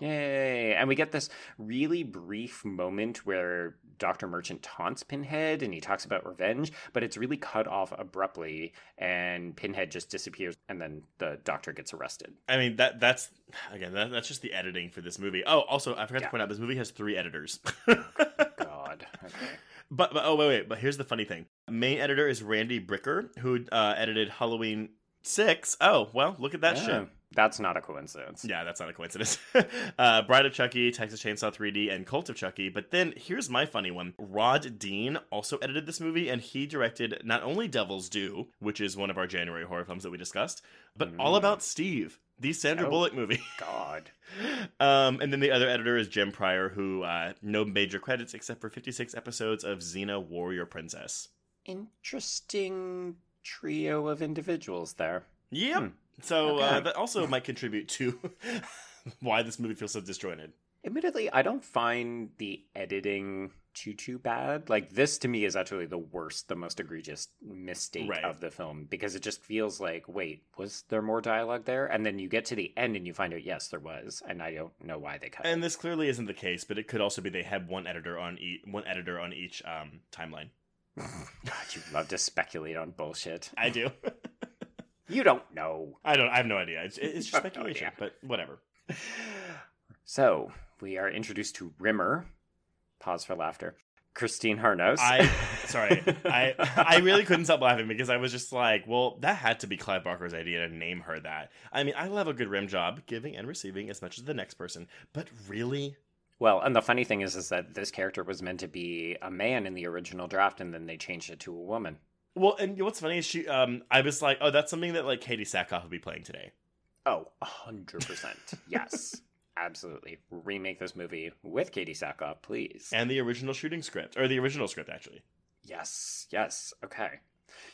Yay! And we get this really brief moment where Dr. Merchant taunts Pinhead and he talks about revenge, but it's really cut off abruptly and Pinhead just disappears and then the doctor gets arrested. I mean that that's again that, that's just the editing for this movie. Oh, also I forgot Yeah. to point out this movie has three editors. God. Okay. but, but oh wait wait but here's the funny thing. Main editor is Randy Bricker who uh, edited Halloween six. Oh well, look at that Yeah, shit. That's not a coincidence. Yeah, that's not a coincidence. uh, Bride of Chucky, Texas Chainsaw 3D, and Cult of Chucky. But then here's my funny one. Rod Dean also edited this movie, and he directed not only Devil's Due, which is one of our January horror films that we discussed, but All Mm. About Steve, the Sandra Oh. Bullock movie. God. um, and then the other editor is Jim Pryor, who uh, no major credits except for 56 episodes of Xena Warrior Princess. Interesting trio of individuals there. Yep. Hmm. So uh, that also might contribute to why this movie feels so disjointed. Admittedly, I don't find the editing too too bad. Like this to me is actually the worst, the most egregious mistake Right. of the film because it just feels like, wait, was there more dialogue there? And then you get to the end and you find out yes, there was, and I don't know why they cut And it. this clearly isn't the case, but it could also be they had one editor on each one editor on each um, timeline. God, you love to speculate on bullshit. I do. You don't know. I don't. I have no idea. It's, it's just I have no speculation, but whatever. So we are introduced to Rimmer. Pause for laughter. Christine Harnos. I sorry. I I really couldn't stop laughing because I was just like, well, that had to be Clive Barker's idea to name her that. I mean, I love a good rim job, giving and receiving as much as the next person, but really, Well, and the funny thing is, is that this character was meant to be a man in the original draft, and then they changed it to a woman. Well, and what's funny is she. Um, I was like, oh, that's something that like Katee Sackhoff will be playing today. Oh, a hundred percent. Yes. Absolutely. Remake this movie with Katee Sackhoff, please. And the original shooting script, or the original script, actually. Yes, yes. Okay.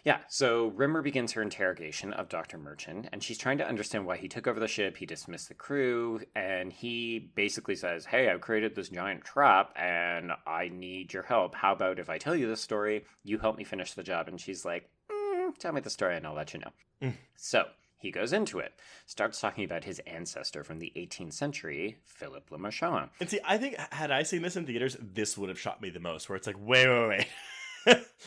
Yeah, so Rimmer begins her interrogation of Dr. Merchant, and she's trying to understand why he took over the ship, he dismissed the crew, and he basically says, Hey, I've created this giant trap, and I need your help. How about if I tell you this story, you help me finish the job? And she's like, mm, Tell me the story, and I'll let you know. Mm. So he goes into it, starts talking about his ancestor from the 18th century, Philip Le Marchand. And see, I think had I seen this in theaters, this would have shocked me the most. Where it's like, wait, wait, wait.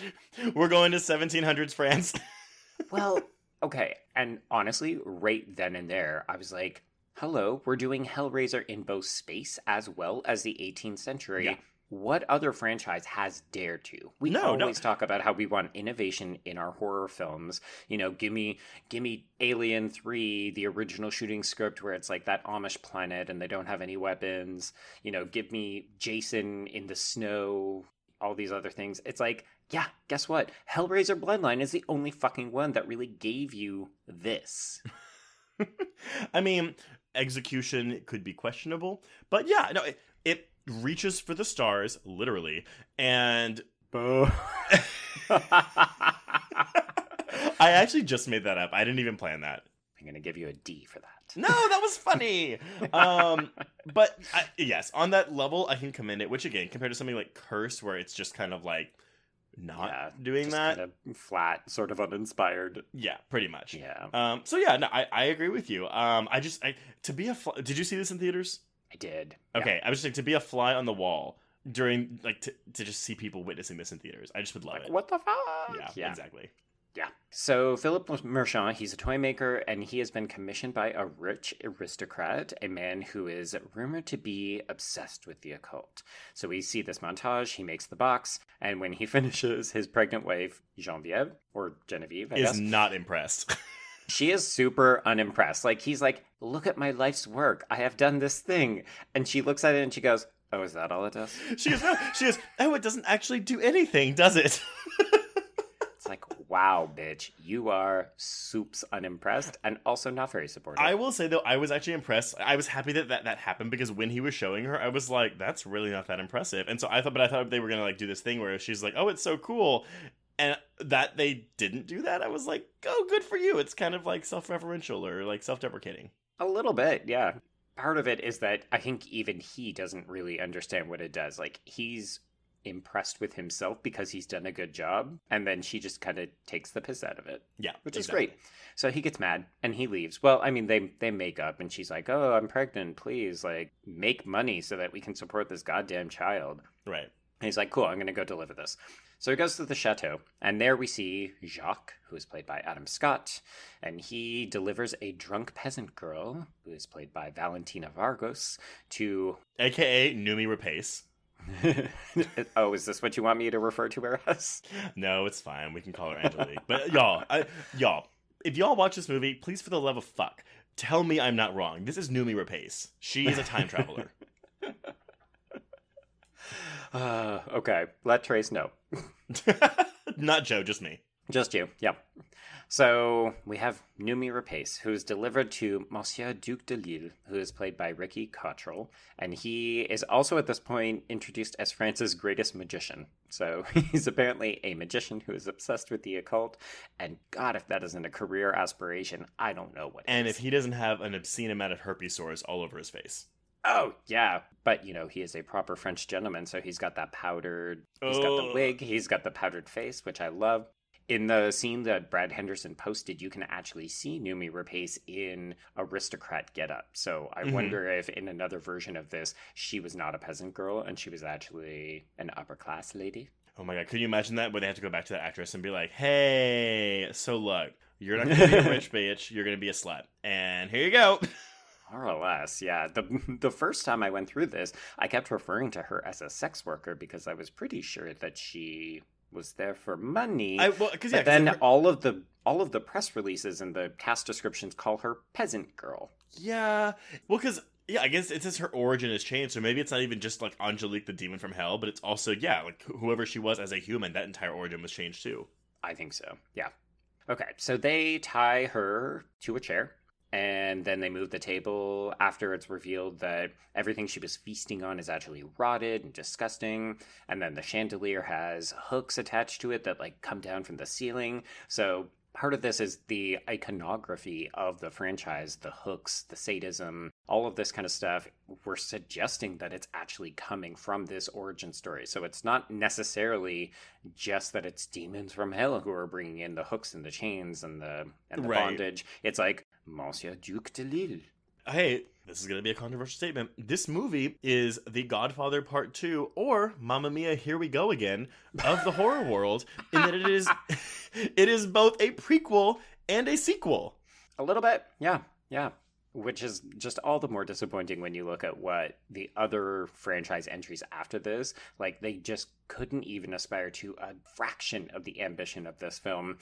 We're going to 1700s France. well, okay. And honestly, right then and there, I was like, hello, we're doing Hellraiser in both space as well as the 18th century. Yeah. What other franchise has dared to? We No, no. always talk about how we want innovation in our horror films. You know, give me give me Alien 3, the original shooting script where it's like that Amish planet and they don't have any weapons. You know, give me Jason in the snow, all these other things. It's like, yeah, guess what? Hellraiser Bloodline is the only fucking one that really gave you this. I mean, execution could be questionable, but yeah, no, it, it reaches for the stars, literally. And I actually just made that up. I didn't even plan that. I'm gonna give you a D for that. No, that was funny. um, but I, yes, on that level, I can commend it. Which again, compared to something like Curse, where it's just kind of like not Yeah, doing that. kind of flat, sort of uninspired. Yeah, pretty much. Yeah, Um, so yeah, no, I, I agree with you. Um, I just I to be a fly, did you see this in theaters? I did. Yeah. Okay, I was just like to be a fly on the wall during like to, to just see people witnessing this in theaters. I just would love Like, it. what the fuck? Yeah, yeah. exactly. Yeah. So Philip Merchant, he's a toy maker, and he has been commissioned by a rich aristocrat, a man who is rumored to be obsessed with the occult. So we see this montage. He makes the box, and when he finishes, his pregnant wife Genevieve or Genevieve, I Is guess, not impressed. she is super unimpressed. Like he's like, "Look at my life's work. I have done this thing," and she looks at it and she goes, "Oh, is that all it does?" she goes, no, she goes, oh, it doesn't actually do anything, does it? It's like, wow, bitch, you are soups unimpressed and also not very supportive. I will say though, I was actually impressed. I was happy that, that that happened because when he was showing her, I was like, "That's really not that impressive." And so I thought, but I thought they were gonna like do this thing where she's like, "Oh, it's so cool," and that they didn't do that. I was like, "Oh, good for you." It's kind of like self-referential or like self-deprecating. A little bit, yeah. Part of it is that I think even he doesn't really understand what it does. Like, he's impressed with himself because he's done a good job, and then she just kind of takes the piss out of it, Yeah, which is great. So he gets mad and he leaves. Well, I mean, they they make up, and she's like, "Oh, I'm pregnant. Please, like, make money so that we can support this goddamn child." Right. And he's like, cool, I'm going to go deliver this. So he goes to the chateau, and there we see Jacques, who is played by Adam Scott, and he delivers a drunk peasant girl, who is played by Valentina Vargas, to. AKA Noomi Rapace. oh, is this what you want me to refer to her as? No, it's fine. We can call her Angelique. but y'all, I, y'all, if y'all watch this movie, please, for the love of fuck, tell me I'm not wrong. This is Noomi Rapace. She is a time traveler. Uh, okay, let Trace know. not Joe, just me. Just you, yep. So we have Noomi Rapace, who is delivered to Monsieur Duc de Lille, who is played by Ricky Cottrell, and he is also at this point introduced as France's greatest magician. So he's apparently a magician who is obsessed with the occult, and God, if that isn't a career aspiration, I don't know what. And is. if he doesn't have an obscene amount of herpes sores all over his face. Oh, yeah. But, you know, he is a proper French gentleman, so he's got that powdered. He's got the Oh. wig, he's got the powdered face, which I love. In the scene that Brad Henderson posted, you can actually see Noomi Rapace in aristocrat getup. So I Mhm. wonder if in another version of this, she was not a peasant girl and she was actually an upper class lady. Oh my god, could you imagine that? Where they have to go back to that actress and be like, hey, so look, you're not gonna be a rich bitch, you're gonna be a slut. And here you go. More or less, yeah. The the first time I went through this, I kept referring to her as a sex worker because I was pretty sure that she was there for money. I, well, yeah, but then her- all of the all of the press releases and the cast descriptions call her peasant girl. Yeah. Well, because yeah, I guess it says her origin has changed, so maybe it's not even just like Angelique, the demon from hell, but it's also yeah, like whoever she was as a human, that entire origin was changed too. I think so. Yeah. Okay, so they tie her to a chair And then they move the table after it's revealed that everything she was feasting on is actually rotted and disgusting. And then the chandelier has hooks attached to it that like come down from the ceiling. So part of this is the iconography of the franchise, the hooks, the sadism, all of this kind of stuff. We're suggesting that it's actually coming from this origin story. So it's not necessarily just that it's demons from hell who are bringing in the hooks and the chains and the and the Right. bondage. It's like Monsieur Duc de Lille. Hey, this is going to be a controversial statement. This movie is The Godfather Part 2 or Mamma Mia Here We Go Again of the horror world in that it is it is both a prequel and a sequel. A little bit, yeah, yeah. Which is just all the more disappointing when you look at what the other franchise entries after this, like they just couldn't even aspire to a fraction of the ambition of this film.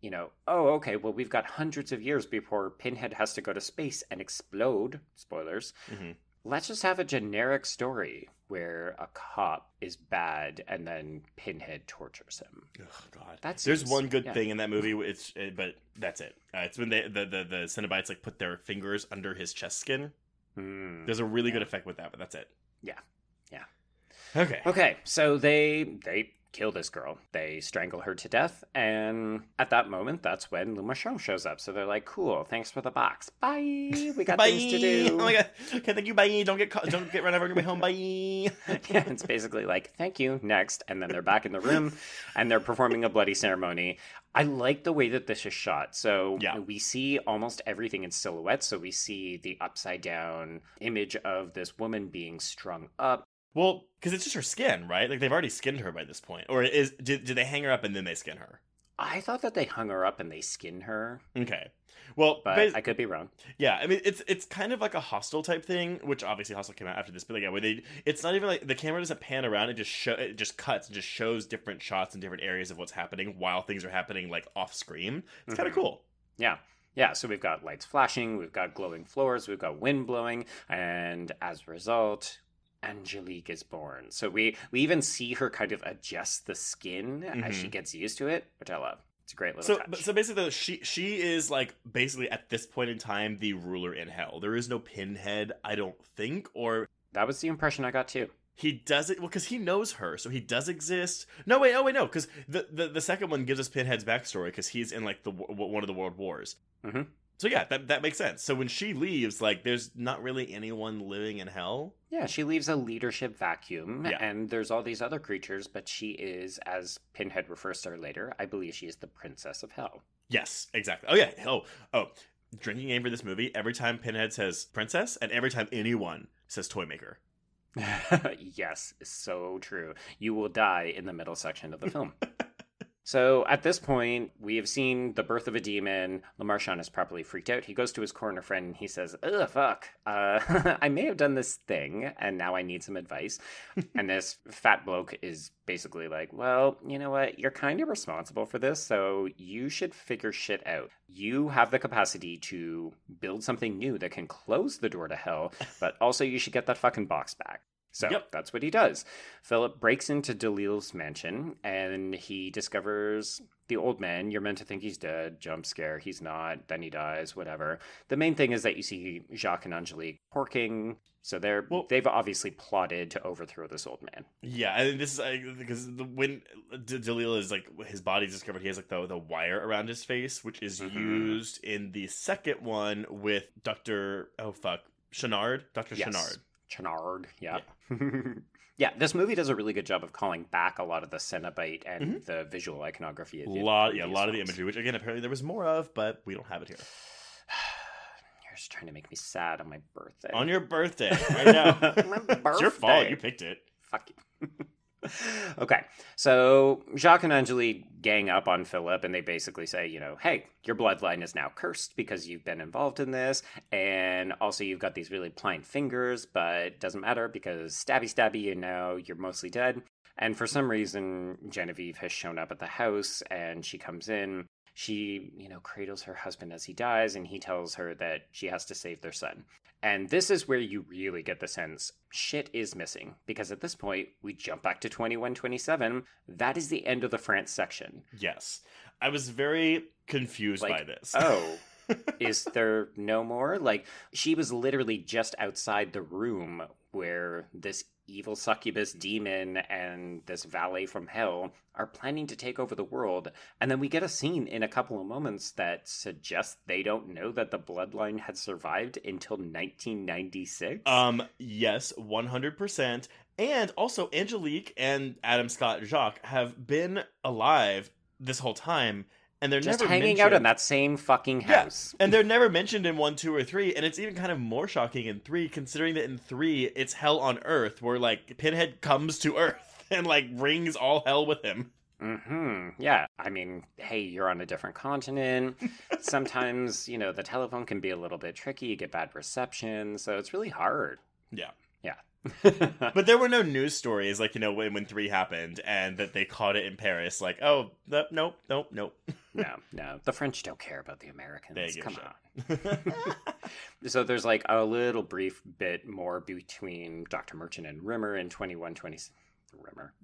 You know, oh, okay, well, we've got hundreds of years before Pinhead has to go to space and explode. Spoilers. Mhm. Let's just have a generic story where a cop is bad and then Pinhead tortures him. Oh god. That's There's one good yeah. thing in that movie it's uh, but that's it. Uh, it's when they the, the the Cenobites like put their fingers under his chest skin. Hmm. There's a really good effect with that, but that's it. Yeah. Yeah. Okay. Okay, so they they kill this girl. They strangle her to death, and at that moment, that's when Le Marchand shows up. So they're like, "Cool, thanks for the box. Bye. We got Bye. things to do." Oh my god. Okay, thank you. Bye. Don't get caught, don't get run over on your way home. Bye. yeah, it's basically like, "Thank you, next," and then they're back in the room, and they're performing a bloody ceremony. I like the way that this is shot. So Yeah. we see almost everything in silhouette. So we see the upside down image of this woman being strung up. Well, because it's just her skin, right? Like they've already skinned her by this point, or is did, did they hang her up and then they skin her? I thought that they hung her up and they skinned her, Okay. Well, but bas- I could be wrong. yeah, I mean it's it's kind of like a Hostel type thing, which obviously Hostel came out after this, but like, yeah, where they it's not even like the camera doesn't pan around; it just show it just cuts and just shows different shots and different areas of what's happening while things are happening like off screen. It's kind of mm-hmm. cool. Yeah. Yeah, so we've got lights flashing, we've got glowing floors, we've got wind blowing, and as a result, Angelique is born. So we we even see her kind of adjust the skin as she Mhm. gets used to it, which I love. It's a great little So, touch. so basically, she she is like basically at this point in time the ruler in hell. There is no pinhead, I don't think, or that was the impression I got too. he does it well because he knows her, so he does exist. No, wait, oh wait, no, because the, the the second one gives us Pinhead's backstory because he's in like the w- one of the world wars. Mhm. So yeah, that that makes sense. So when she leaves, like, there's not really anyone living in hell. Yeah, she leaves a leadership vacuum, Yeah. and there's all these other creatures, but she is, as Pinhead refers to her later, I believe she is the princess of hell. Yes, exactly. Oh yeah. Oh oh. Drinking game for this movie. Every time Pinhead says princess, and every time anyone says toy maker. yes, so true. You will die in the middle section of the film. so at this point, we have seen the birth of a demon. Le Marchand is properly freaked out. He goes to his corner friend and he says, Ugh, fuck. Uh, I may have done this thing and now I need some advice. and this fat bloke is basically like, Well, you know what? You're kind of responsible for this, so you should figure shit out. You have the capacity to build something new that can close the door to hell, but also you should get that fucking box back. So Yep. that's what he does. Philip breaks into Delil's mansion and he discovers the old man. You're meant to think he's dead, jump scare. He's not. Then he dies, whatever. The main thing is that you see Jacques and Angelique porking. So they're Well- they've obviously plotted to overthrow this old man. Yeah, and this is like, because the, when D- Dalil is like his body's discovered, he has like the the wire around his face, which is Mhm. used in the second one with Doctor. Oh fuck, Channard, Doctor Yes. Channard. Channard, yeah. Yeah. this movie does a really good job of calling back a lot of the Cenobite and mm-hmm. the visual iconography. A lot, yeah, a lot of the imagery, which again apparently there was more of, but we don't have it here. You're just trying to make me sad on my birthday. On your birthday, right now. My it's your fault. You picked it. Fuck you. okay, so Jacques and Angelique gang up on Philip, and they basically say, you know, hey, your bloodline is now cursed because you've been involved in this, and also you've got these really pliant fingers, but it doesn't matter because stabby stabby, you know, you're mostly dead. And for some reason, Genevieve has shown up at the house, and she comes in. She, you know, cradles her husband as he dies, and he tells her that she has to save their son. And this is where you really get the sense shit is missing. Because at this point, we jump back to 2127. That is the end of the France section. Yes, I was very confused Like, by this. Oh, Is there no more? Like, she was literally just outside the room where this evil succubus demon and this valet from hell are planning to take over the world. And then we get a scene in a couple of moments that suggests they don't know that the bloodline had survived until 1996. Um, yes, 100%. And also, Angelique and Adam Scott Jacques have been alive this whole time, and they're just never hanging out in that same fucking Yeah, house. and they're never mentioned in one, two, or three, and it's even kind of more shocking in three, considering that in three it's hell on Earth, where like Pinhead comes to Earth and like brings all hell with him. Hmm. Yeah. I mean, hey, you're on a different continent. Sometimes, you know, the telephone can be a little bit tricky. You get bad reception, so it's really hard. Yeah. But there were no news stories like you know when when three happened and that they caught it in Paris. Like, oh, th- nope, nope, nope. no, no. The French don't care about the Americans. Come on. So there's like a little brief bit more between Dr. Merchant and Rimmer in 2120. Rimmer.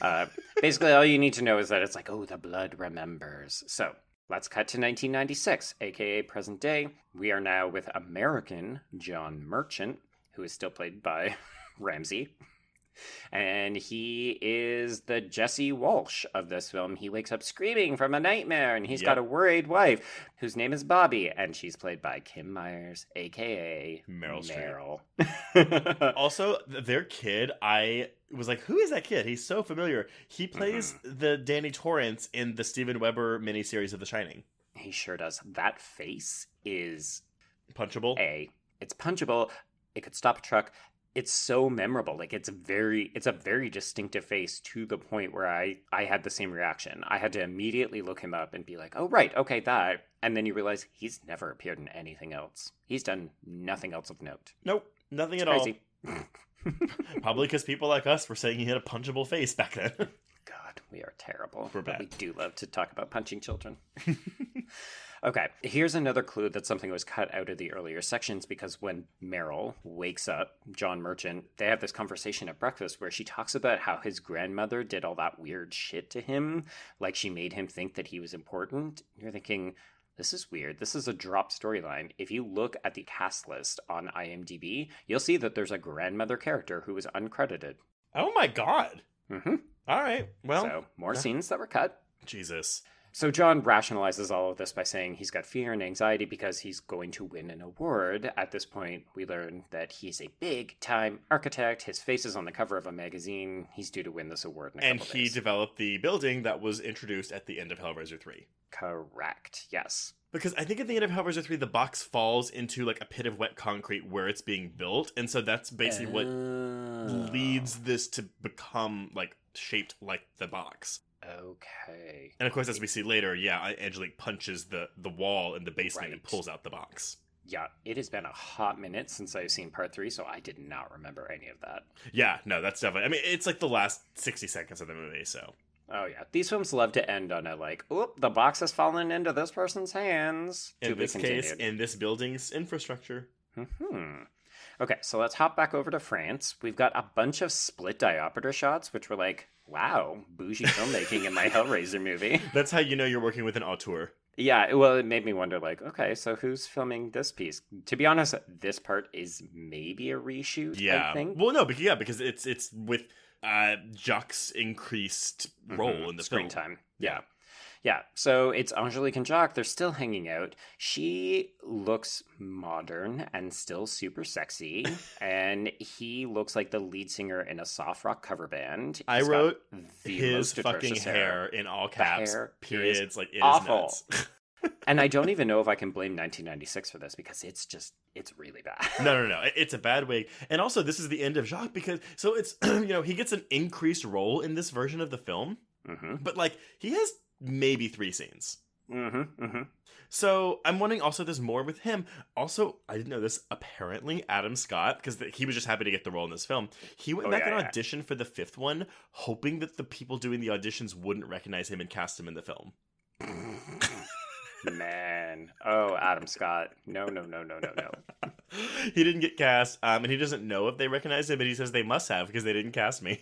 Uh, basically, all you need to know is that it's like, oh, the blood remembers. So let's cut to 1996, aka present day. We are now with American John Merchant, who is still played by Ramsay. And he is the Jesse Walsh of this film. He wakes up screaming from a nightmare, and he's got a worried wife whose name is Bobby, and she's played by Kim Myers, aka Meryl Streep. Meryl. also, their kid, I was like, who is that kid? He's so familiar. He plays mm-hmm. the Danny Torrance in the Steven Weber miniseries of The Shining. he sure does. That face is Punchable. a it's punchable it could stop a truck it's so memorable like it's very it's a very distinctive face to the point where i i had the same reaction i had to immediately look him up and be like oh right okay that and then you realize he's never appeared in anything else he's done nothing else of note Nope, nothing at crazy all. Probably because people like us were saying he had a punchable face back then. God, we are terrible. We're but bad. we do love to talk about punching children. okay, here's another clue that something was cut out of the earlier sections because when Meryl wakes up, John Merchant, they have this conversation at breakfast where she talks about how his grandmother did all that weird shit to him, like she made him think that he was important. You're thinking, this is weird. This is a drop storyline. If you look at the cast list on IMDb, you'll see that there's a grandmother character who is uncredited. oh my god. hmm All right. Well, so more yeah. scenes that were cut. Jesus. So John rationalizes all of this by saying he's got fear and anxiety because he's going to win an award. At this point, we learn that he's a big time architect. His face is on the cover of a magazine. He's due to win this award in a And he days. developed the building that was introduced at the end of Hellraiser 3. Correct. Yes. Because I think at the end of Hellraiser 3, the box falls into like a pit of wet concrete where it's being built. And so that's basically what Oh. leads this to become like shaped like the box. Okay. And of course, as we see later, yeah, Angelique punches the, the wall in the basement and pulls out the box. Yeah, it has been a hot minute since I've seen part three, so I did not remember any of that. Yeah, no, that's definitely. I mean, it's like the last 60 seconds of the movie, so. Oh yeah, these films love to end on a like, "Oop, the box has fallen into this person's hands." In to this case, in this building's infrastructure. Hmm. Okay, so let's hop back over to France. We've got a bunch of split diopter shots, which were like, wow, bougie filmmaking in my Hellraiser movie. That's how you know you're working with an auteur. Yeah, well, it made me wonder, like, okay, so who's filming this piece? To be honest, this part is maybe a reshoot. Yeah. I think. Well, no, but yeah, because it's it's with uh Jacques' increased role Mhm, in the screen film. time. Yeah. Yeah, so it's Angelique and Jacques. They're still hanging out. She looks modern and still super sexy, and he looks like the lead singer in a soft rock cover band. I wrote the His most fucking atrocious hair in all caps, periods, like it is awful. and I don't even know if I can blame 1996 for this because it's just it's really bad. no, no, no. It's a bad wig. And also, this is the end of Jacques because so it's you know he gets an increased role in this version of the film, hmm but like he has maybe three scenes. hmm hmm So I'm wondering also there's more with him. Also, I didn't know this. Apparently, Adam Scott, because he was just happy to get the role in this film, he went Oh, back yeah, and yeah. auditioned for the fifth one, hoping that the people doing the auditions wouldn't recognize him and cast him in the film. Man, oh Adam Scott, no, no, no, no, no, no. he didn't get cast, um, and he doesn't know if they recognize him, but he says they must have because they didn't cast me.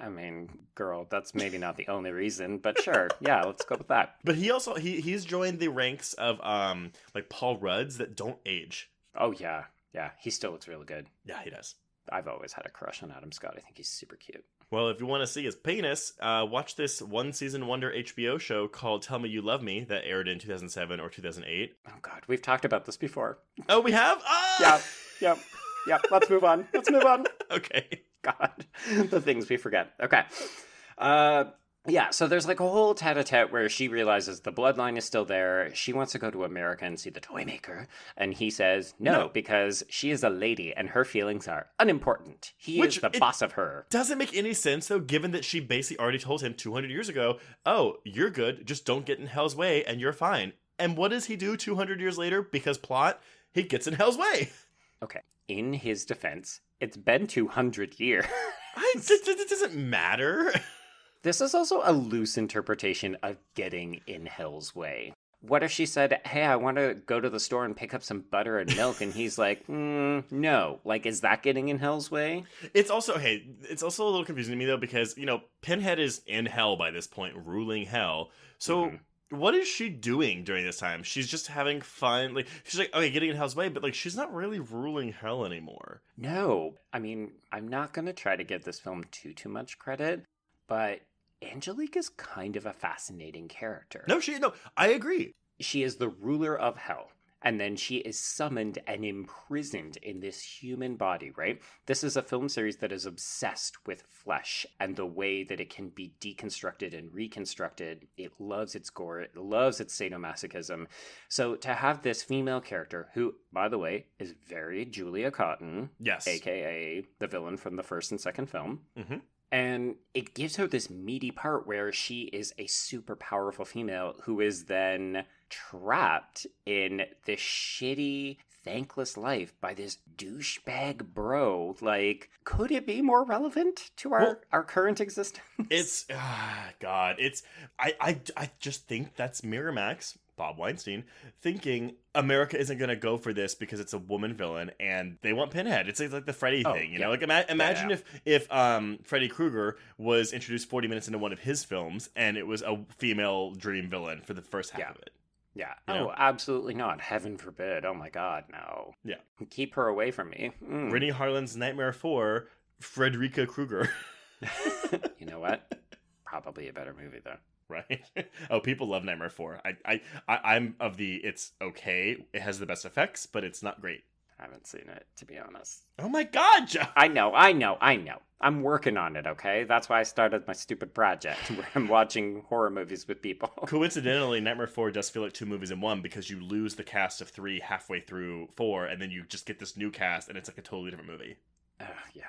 I mean, girl, that's maybe not the only reason, but sure. Yeah, let's go with that. But he also he he's joined the ranks of um like Paul Rudds that don't age. Oh, yeah. Yeah, he still looks really good. Yeah, he does. I've always had a crush on Adam Scott. I think he's super cute. Well, if you want to see his penis, uh, watch this one season wonder HBO show called Tell Me You Love Me that aired in 2007 or 2008. Oh, God. We've talked about this before. Oh, we have? Ah! Yeah. Yep. Yep. Let's move on. Let's move on. Okay. God, the things we forget. Okay. Uh, yeah, so there's like a whole tete a tete where she realizes the bloodline is still there. She wants to go to America and see the toy maker. And he says no, No. because she is a lady and her feelings are unimportant. He Which is the boss of her. Doesn't make any sense though, given that she basically already told him 200 years ago, "Oh, you're good. Just don't get in Hell's way, and you're fine." And what does he do 200 years later? Because plot, he gets in Hell's way. Okay. In his defense, it's been 200 years. I, it, it doesn't matter. This is also a loose interpretation of getting in Hell's way. What if she said, Hey, I want to go to the store and pick up some butter and milk? And he's like, mm, No. Like, is that getting in Hell's way? It's also hey, it's also a little confusing to me though because you know Pinhead is in hell by this point, ruling hell. So Mhm. What is she doing during this time? She's just having fun. Like she's like okay, getting in hell's way, but like she's not really ruling hell anymore. No. I mean, I'm not going to try to give this film too, too much credit, but Angelique is kind of a fascinating character. No, she no. I agree. she is the ruler of hell and then she is summoned and imprisoned in this human body right this is a film series that is obsessed with flesh and the way that it can be deconstructed and reconstructed it loves its gore it loves its sadomasochism so to have this female character who by the way is very julia cotton Yes. aka the villain from the first and second film Mhm. And it gives her this meaty part where she is a super powerful female who is then trapped in this shitty, thankless life by this douchebag bro. Like, could it be more relevant to our, Well- our current existence? It's ah, God. It's I, I I just think that's Miramax, Bob Weinstein, thinking America isn't gonna go for this because it's a woman villain and they want Pinhead. It's like, like the Freddy Oh, thing, you yeah. know. Like ima- imagine yeah. if if um Freddy Krueger was introduced forty minutes into one of his films and it was a female dream villain for the first half Yeah. of it. yeah. You oh, know? absolutely not. Heaven forbid. Oh my god, no. Yeah. Keep her away from me. Mm. Renny Harlin's Nightmare Four, Frederica Krueger. you know what? Probably a better movie, though. right? oh, people love Nightmare Four. I, I, I, I'm of the. It's okay. It has the best effects, but it's not great. I haven't seen it, to be honest. Oh my God, John! I know, I know, I know. I'm working on it, okay? That's why I started my stupid project where I'm watching horror movies with people. Coincidentally, Nightmare Four does feel like two movies in one because you lose the cast of three halfway through four, and then you just get this new cast, and it's like a totally different movie. Uh, yeah.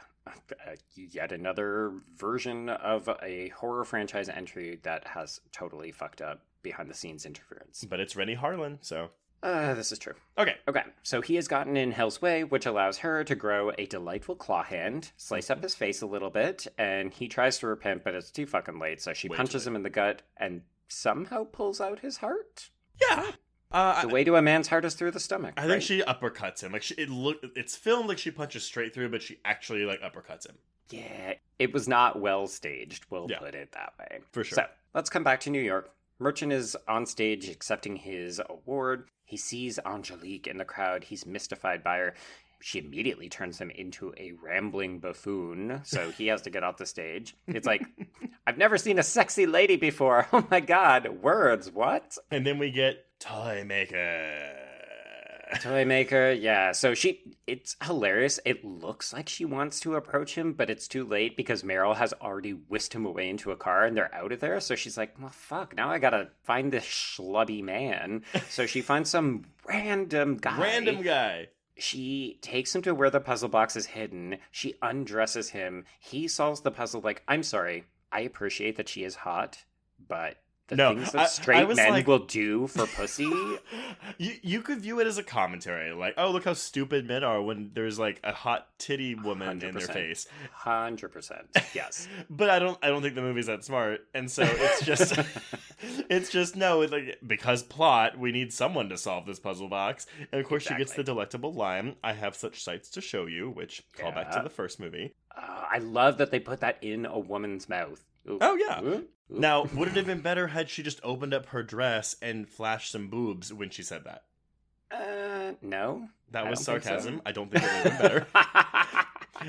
Uh, yet another version of a horror franchise entry that has totally fucked up behind the scenes interference. But it's Renny Harlin, so Uh, this is true. okay. Okay, so he has gotten in Hell's Way, which allows her to grow a delightful claw hand, slice up his face a little bit, and he tries to repent, but it's too fucking late, so she Way punches him in the gut and somehow pulls out his heart. Yeah. Uh, The way to a man's heart is through the stomach. I think she uppercuts him. Like she, it look, it's filmed like she punches straight through, but she actually like uppercuts him. Yeah, it was not well staged, we'll Yeah. put it that way. For sure. So, let's come back to New York. Merchant is on stage accepting his award. He sees Angelique in the crowd. He's mystified by her. She immediately turns him into a rambling buffoon, so he has to get off the stage. It's like, I've never seen a sexy lady before. Oh my god, words, what? And then we get Toy Maker. Toy maker, yeah. So she, it's hilarious. It looks like she wants to approach him, but it's too late because Meryl has already whisked him away into a car and they're out of there. So she's like, well, fuck, now I gotta find this schlubby man. So she finds some random guy. Random guy. She takes him to where the puzzle box is hidden. She undresses him. He solves the puzzle like, I'm sorry, I appreciate that she is hot, but The No, things I- that I straight was men like- will do for pussy. you you could view it as a commentary, like, oh, look how stupid men are when there's like a hot titty woman in their face. Hundred percent. Yes. But I don't I don't think the movie's that smart, and so it's just it's just no, it's like because plot, we need someone to solve this puzzle box, and of course she gets the delectable line, "I have such sights to show you," which call back to the first movie. Uh, I love that they put that in a woman's mouth. Oh yeah. Now, would it have been better had she just opened up her dress and flashed some boobs when she said that? Uh, no. That I was don't so. sarcasm. I don't think it would have been better.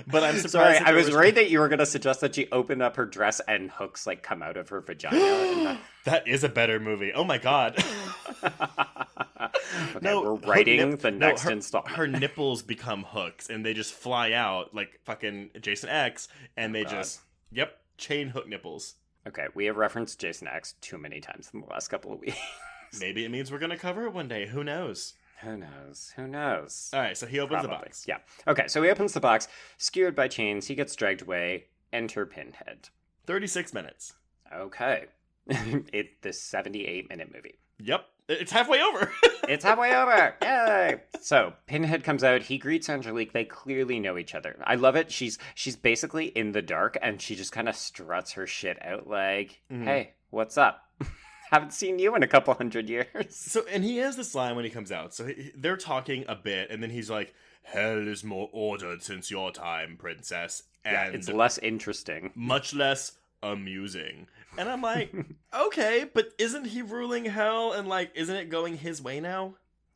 But I'm surprised Sorry, I was was- worried that you were going to suggest that she opened up her dress and hooks like come out of her vagina. that- that is a better movie. Oh my god. okay, No, we're writing nip- the no, next her, installment. Her nipples become hooks and they just fly out like fucking Jason X and they God. just yep, chain hook nipples. Okay, we have referenced Jason X too many times in the last couple of weeks. Maybe it means we're gonna cover it one day. Who knows? Who knows? Who knows? All right, so he opens the box. Yeah. Okay, so he opens the box, skewered by chains. He gets dragged away. Enter Pinhead. Thirty-six minutes. Okay. it the 78 minute movie. Yep, it's halfway over. It's halfway over. Yay! So Pinhead comes out. He greets Angelique. They clearly know each other. I love it. She's she's basically in the dark, and she just kind of struts her shit out like, Mhm. "Hey, what's up? Haven't seen you in a couple hundred years." So, and he has this line when he comes out. So he, they're talking a bit, and then he's like, "Hell is more ordered since your time, princess, Yeah, and it's less interesting. much less amusing." And I'm like, "Okay, but isn't he ruling hell? And like, isn't it going his way now?"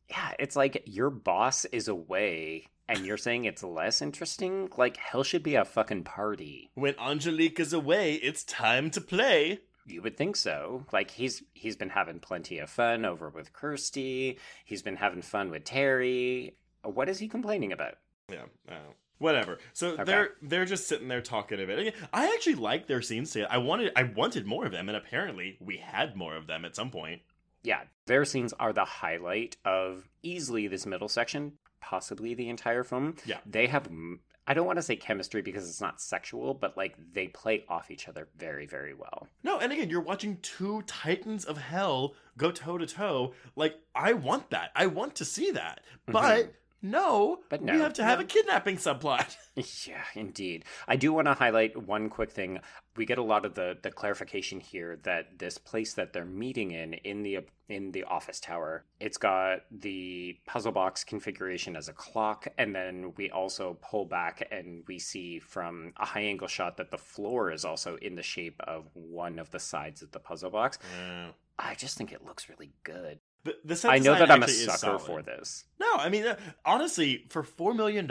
Yeah, it's like your boss is away, and you're saying it's less interesting. Like hell should be a fucking party. When Angelique is away, it's time to play. You would think so. Like he's he's been having plenty of fun over with Kirsty. He's been having fun with Terry. What is he complaining about? Yeah, whatever. So Okay. they're they're just sitting there talking a bit. I actually like their scenes. together. I wanted I wanted more of them, and apparently we had more of them at some point. Yeah, their scenes are the highlight of easily this middle section, possibly the entire film. Yeah. They have I don't want to say chemistry because it's not sexual, but like they play off each other very very well. No, and again, you're watching two titans of hell go toe to toe. Like, I want that. I want to see that. Mm-hmm. But no, But no, we no, have to have no. a kidnapping subplot. Yeah, indeed. I do want to highlight one quick thing. We get a lot of the the clarification here that this place that they're meeting in in the in the office tower, it's got the puzzle box configuration as a clock, and then we also pull back and we see from a high angle shot that the floor is also in the shape of one of the sides of the puzzle box. Mm. I just think it looks really good. The, the I know that I'm a sucker for this. No, I mean, uh, honestly, for $4 million,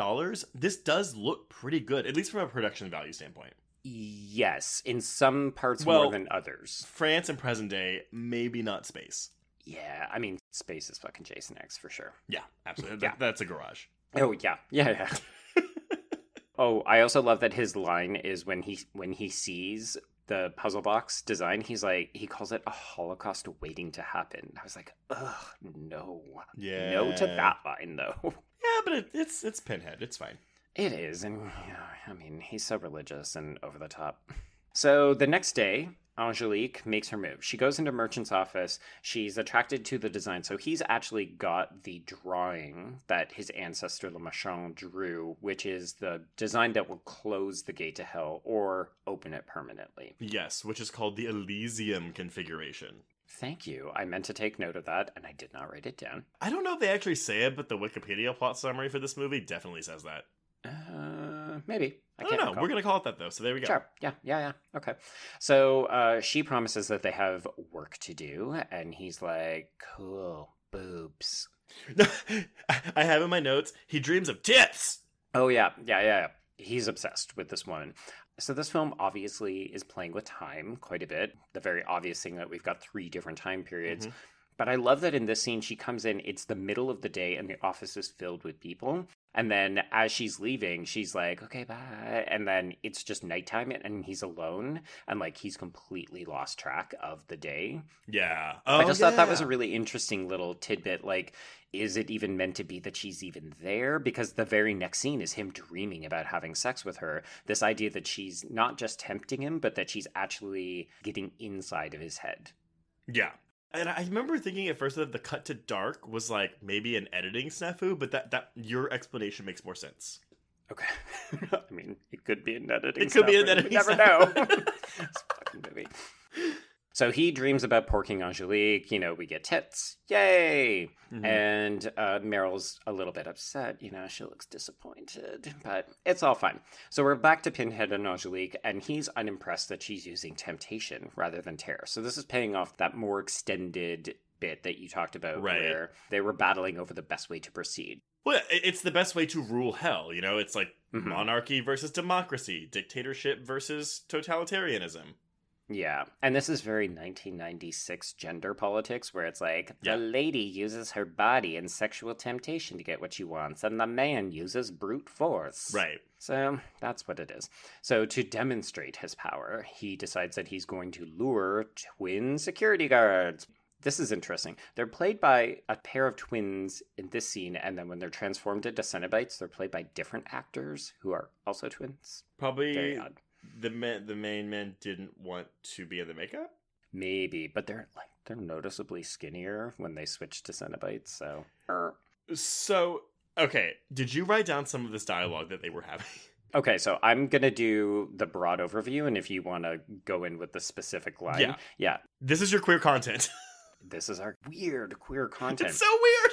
this does look pretty good, at least from a production value standpoint. Yes, in some parts Well- more than others. France and present day, maybe not space. Yeah, I mean, space is fucking Jason X for sure. Yeah, absolutely. Yeah. That- that's a garage. Oh yeah, yeah, yeah. oh, I also love that his line is when he when he sees the puzzle box design, he's like he calls it a Holocaust waiting to happen. I was like, ugh, no, Yeah. no to that line though. Yeah, but it, it's it's Pinhead. It's fine. It is, and yeah, I mean, he's so religious and over the top. So the next day, Angelique makes her move. She goes into Merchant's office. She's attracted to the design. So he's actually got the drawing that his ancestor Le Marchand drew, which is the design that will close the gate to hell or open it permanently. Yes, which is called the Elysium configuration. Thank you. I meant to take note of that, and I did not write it down. I don't know if they actually say it, but the Wikipedia plot summary for this movie definitely says that. Uh, maybe. I, I, don't know. recall. We're gonna call it that though. So there we go. Sure. Yeah. Yeah. Yeah. Okay. So uh, she promises that they have work to do, and he's like, "Cool, boobs." I have in my notes. He dreams of tits. Oh yeah, yeah, yeah. yeah. He's obsessed with this woman. So this film obviously is playing with time quite a bit. The very obvious thing that we've got three different time periods. Mhm. But I love that in this scene she comes in, it's the middle of the day and the office is filled with people. And then as she's leaving, she's like, okay, bye. And then it's just nighttime and he's alone and like he's completely lost track of the day. Yeah. I Oh, just thought that was a really interesting little tidbit. Like, is it even meant to be that she's even there? Because the very next scene is him dreaming about having sex with her. This idea that she's not just tempting him, but that she's actually getting inside of his head. Yeah. And I remember thinking at first that the cut to dark was like maybe an editing snafu, but that, that your explanation makes more sense. Okay. I mean, it could be an editing. It could be an editing You never know. this fucking movie. So he dreams about porking Angelique. You know, we get tits. Yay! Mhm. And uh, Meryl's a little bit upset. You know, she looks disappointed, but it's all fine. So we're back to Pinhead and Angelique, and he's unimpressed that she's using temptation rather than terror. So this is paying off that more extended bit that you talked about, Right. where they were battling over the best way to proceed. Well, it's the best way to rule hell. You know, it's like Mhm. monarchy versus democracy, dictatorship versus totalitarianism. Yeah, and this is very 1996 gender politics, where it's like Yeah. the lady uses her body in sexual temptation to get what she wants, and the man uses brute force. Right. So that's what it is. So to demonstrate his power, he decides that he's going to lure twin security guards. This is interesting. They're played by a pair of twins in this scene, and then when they're transformed into Cenobites, they're played by different actors who are also twins. Probably Very odd. The man, the main man didn't want to be in the makeup. Maybe, but they're like they're noticeably skinnier when they switch to Cenobites. So er. So, okay, did you write down some of this dialogue that they were having? okay, so I'm gonna do the broad overview, and if you want to go in with the specific line, Yeah. yeah, This is your queer content. this is our weird queer content. it's so weird.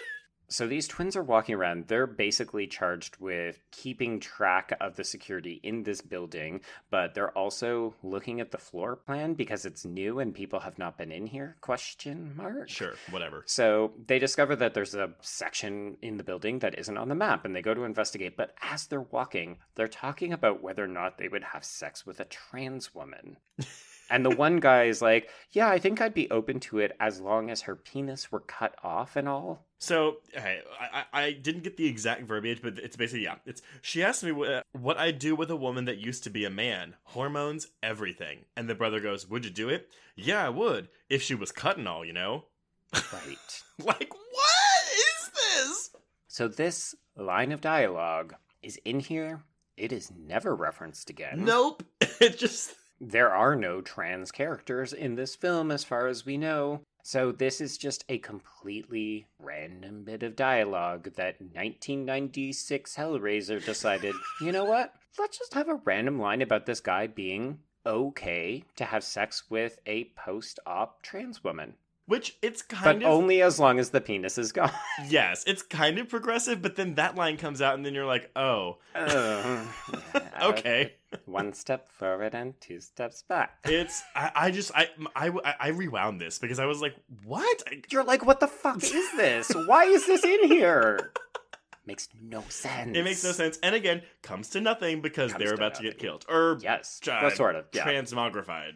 So these twins are walking around. They're basically charged with keeping track of the security in this building, but they're also looking at the floor plan because it's new and people have not been in here? Question mark. Sure, whatever. So they discover that there's a section in the building that isn't on the map and they go to investigate. But as they're walking, they're talking about whether or not they would have sex with a trans woman. and the one guy is like, Yeah, I think I'd be open to it as long as her penis were cut off and all. So, okay, I, I I didn't get the exact verbiage, but it's basically yeah. It's she asked me what, what I'd do with a woman that used to be a man, hormones, everything, and the brother goes, "Would you do it? Yeah, I would if she was cut and all, you know." Right. Like, what is this? So this line of dialogue is in here. It is never referenced again. Nope. It just There are no trans characters in this film, as far as we know. So, this is just a completely random bit of dialogue that 1996 Hellraiser decided, you know what? Let's just have a random line about this guy being okay to have sex with a post op trans woman. Which it's But kind of But only as long as the penis is gone. yes, it's kind of progressive, but then that line comes out and then you're like, "Oh, Uh, okay." One step forward and two steps back. It's I, I just I, I I rewound this because I was like, "What?" You're like, what the fuck is this? Why is this in here? Makes no sense. It makes no sense. And again, comes to nothing because Comes they're about to get killed. Or Yes, uh, sort of. Yeah, transmogrified.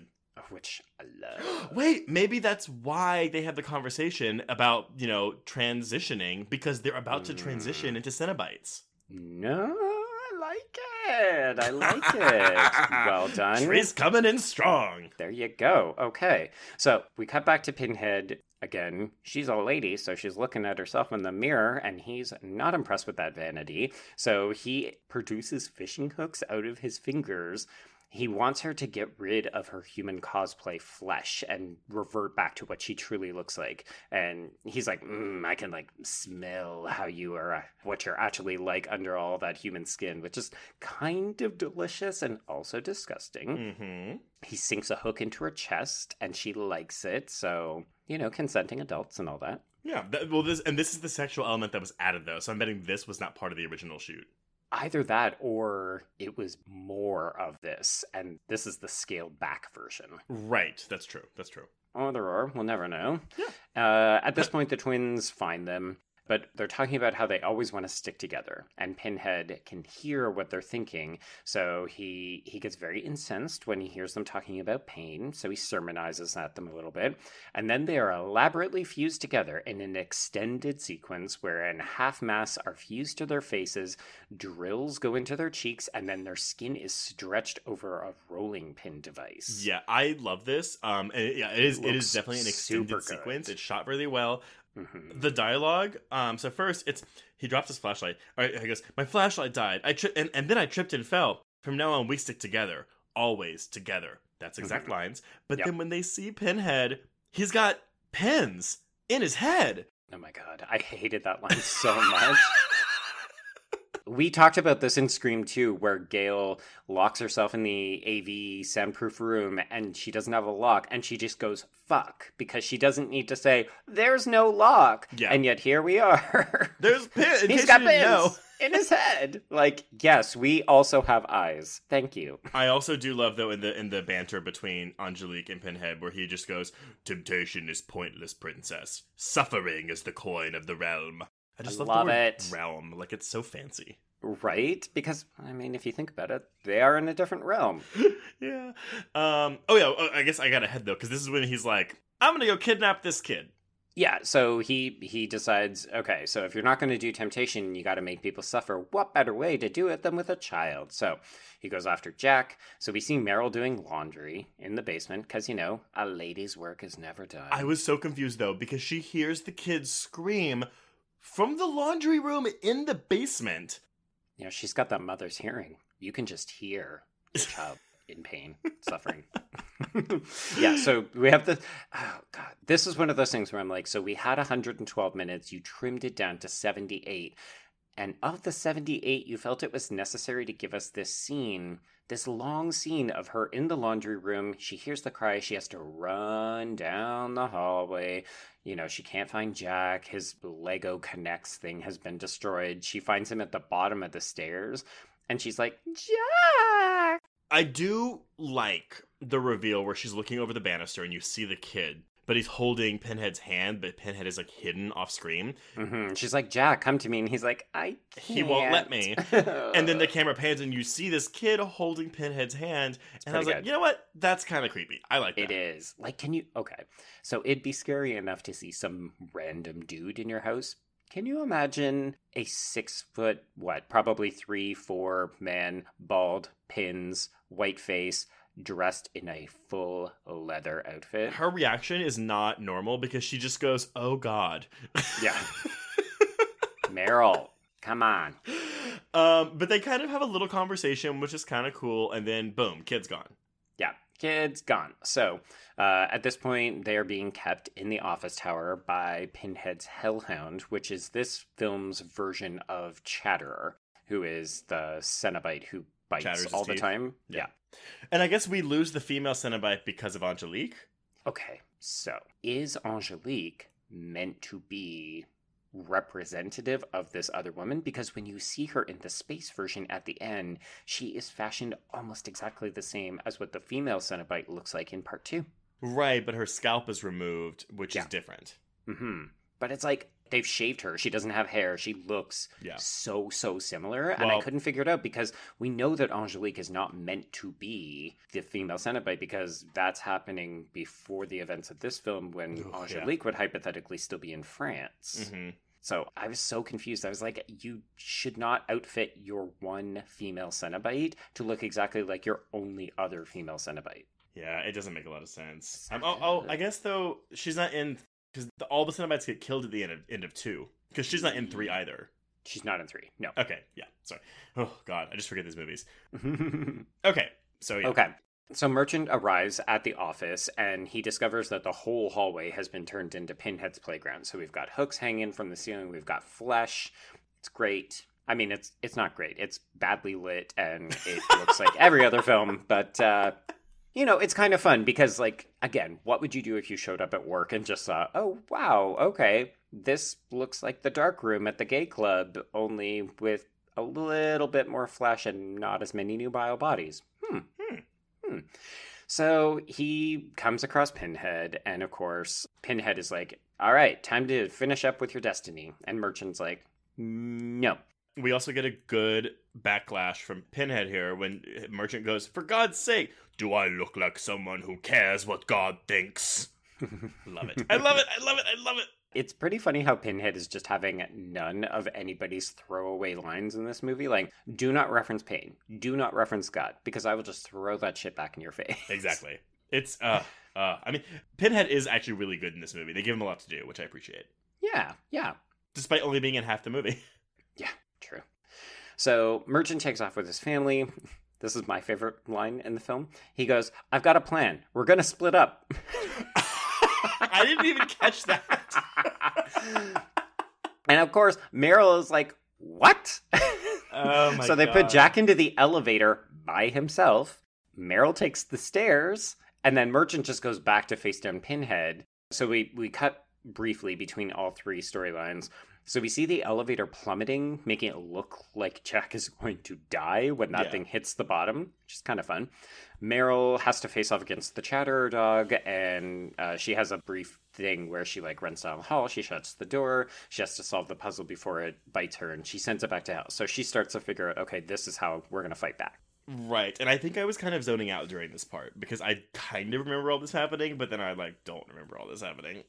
Which I love. Wait, maybe that's why they have the conversation about, you know, transitioning because they're about to Mm. transition into Cenobites. No, I like it. I like it. well done. Trace's coming in strong. There you go. Okay. So we cut back to Pinhead again. She's a lady, so she's looking at herself in the mirror, and he's not impressed with that vanity. So he produces fishing hooks out of his fingers. He wants her to get rid of her human cosplay flesh and revert back to what she truly looks like. And he's like, mm, I can like smell how you are, uh, what you're actually like under all that human skin, which is kind of delicious and also disgusting Mm-hmm. he sinks a hook into her chest and she likes it so you know consenting adults and all that Yeah. That, well, this and this is the sexual element that was added though, so I'm betting this was not part of the original shoot. Either that or it was more of this and this is the scaled back version Right. That's true. That's true. Oh, there are. we'll never know uh, at this point the twins find them but they're talking about how they always want to stick together and pinhead can hear what they're thinking so he he gets very incensed when he hears them talking about pain so he sermonizes at them a little bit and then they are elaborately fused together in an extended sequence wherein half masks are fused to their faces drills go into their cheeks and then their skin is stretched over a rolling pin device Yeah, I love this. Um, and it- yeah, it is. It Looks is definitely an extended sequence. It's shot really well. Mhm. The dialogue. Um, so first, it's he drops his flashlight. All right, he goes, "My flashlight died. I tri- and, and then I tripped and fell. From now on, we stick together, always together." That's exact Mhm. lines. But Yep. then when they see Pinhead, he's got pins in his head. Oh my god, I hated that line so much. we talked about this in Scream 2, where Gale locks herself in the AV soundproof room and she doesn't have a lock, and she just goes, fuck, because she doesn't need to say, there's no lock. Yeah. And yet here we are. There's pins. In He's got didn't know. pins in his head. Like, yes, we also have eyes. Thank you. I also do love though in the in the banter between Angelique and Pinhead where he just goes, "Temptation is pointless, princess. Suffering is the coin of the realm." I just I love, love it. realm. Like it's so fancy. Right? Because, I mean, if you think about it, they are in a different realm. yeah. Um. Oh yeah. oh, I guess I got ahead though because this is when he's like, "I'm gonna go kidnap this kid." Yeah, so he he decides, okay, so if you're not going to do temptation, you got to make people suffer. What better way to do it than with a child? So he goes after Jack. So we see Meryl doing laundry in the basement because you know a lady's work is never done. I was so confused though because she hears the kid scream from the laundry room in the basement. you know, she's got that mother's hearing. You can just hear your child in pain, suffering. yeah, so we have the. Oh, God. This is one of those things where I'm like, so we had 112 minutes, you trimmed it down to 78. And of the 78, you felt it was necessary to give us this scene, this long scene of her in the laundry room. She hears the cry. She has to run down the hallway. You know, she can't find Jack. His Lego K'Nex thing has been destroyed. She finds him at the bottom of the stairs. And she's like, Jack! I do like the reveal where she's looking over the banister and you see the kid, but he's holding Pinhead's hand, but Pinhead is like hidden off screen. hmm She's like, Jack, come to me. And he's like, I can't. He won't let me. And then the camera pans and you see this kid holding Pinhead's hand, and I was pretty like, you know what? That's kind of creepy. I like that. It is. Like, can you. Okay. So it'd be scary enough to see some random dude in your house. Can you imagine a six foot, what, probably three, four man, bald, pins, white face, dressed in a full leather outfit? Her reaction is not normal because she just goes, "Oh God." Yeah. Meryl, come on. um, but they kind of have a little conversation, which is kind of cool, and then boom, kid's gone. Yeah, kid's gone. So uh, at this point, they are being kept in the office tower by Pinhead's Hellhound, which is this film's version of Chatterer, who is the Cenobite who bites Chatters his all the teeth. time. Yeah. And I guess we lose the female Cenobite because of Angelique. Okay, so is Angelique meant to be representative of this other woman? Because when you see her in the space version at the end, she is fashioned almost exactly the same as what the female Cenobite looks like in part two. Right, but her scalp is removed, which Yeah. is different. hmm But it's like they've shaved her. She doesn't have hair. She looks Yeah. so so similar, and I couldn't figure it out because we know that Angelique is not meant to be the female Cenobite because that's happening before the events of this film when Ugh, yeah. Angelique would hypothetically still be in France. hmm So I was so confused. I was like, you should not outfit your one female Cenobite to look exactly like your only other female Cenobite. Yeah, it doesn't make a lot of sense. Um, oh, oh, I guess though she's not in because all the Cenobites get killed at the end of end of two because she's not in three either. She's not in three. No. Okay, yeah, sorry. Oh God, I just forget these movies. Okay, so yeah, Okay. So Merchant arrives at the office and he discovers that the whole hallway has been turned into Pinhead's playground. So we've got hooks hanging from the ceiling, we've got flesh. It's great. I mean, it's it's not great. It's badly lit and it looks like every other film, but uh you know, it's kind of fun because like again, what would you do if you showed up at work and just saw, "Oh, wow, okay. This looks like the dark room at the gay club only with a little bit more flesh and not as many nubile bodies." Hmm. Hmm. Hmm. So he comes across Pinhead, and of course, Pinhead is like, All right, time to finish up with your destiny. And Merchant's like, No. we also get a good backlash from Pinhead here when Merchant goes, "For God's sake, do I look like someone who cares what God thinks?" love it. I love it. I love it. I love it. It's pretty funny how Pinhead is just having none of anybody's throwaway lines in this movie. Like, do not reference pain. Do not reference God, because I will just throw that shit back in your face. Exactly. It's uh uh I mean Pinhead is actually really good in this movie. They give him a lot to do, which I appreciate. yeah, yeah. Despite only being in half the movie. Yeah, true. So Merchant takes off with his family. This is my favorite line in the film. He goes, I've got a plan. We're going to split up. I didn't even catch that. and of course, Meryl is like, "What?" Oh my so they put Jack into the elevator by himself. Meryl takes the stairs, and then Merchant just goes back to face down Pinhead. So we we cut briefly between all three storylines. So we see the elevator plummeting, making it look like Jack is going to die when that Yeah. thing hits the bottom, which is kind of fun. Meryl has to face off against the Chatterer dog, and uh, she has a brief thing where she like runs down the hall. She shuts the door. She has to solve the puzzle before it bites her, and she sends it back to hell. So she starts to figure out, okay, this is how we're gonna fight back. Right, and I think I was kind of zoning out during this part because I kind of remember all this happening, but then I like don't remember all this happening.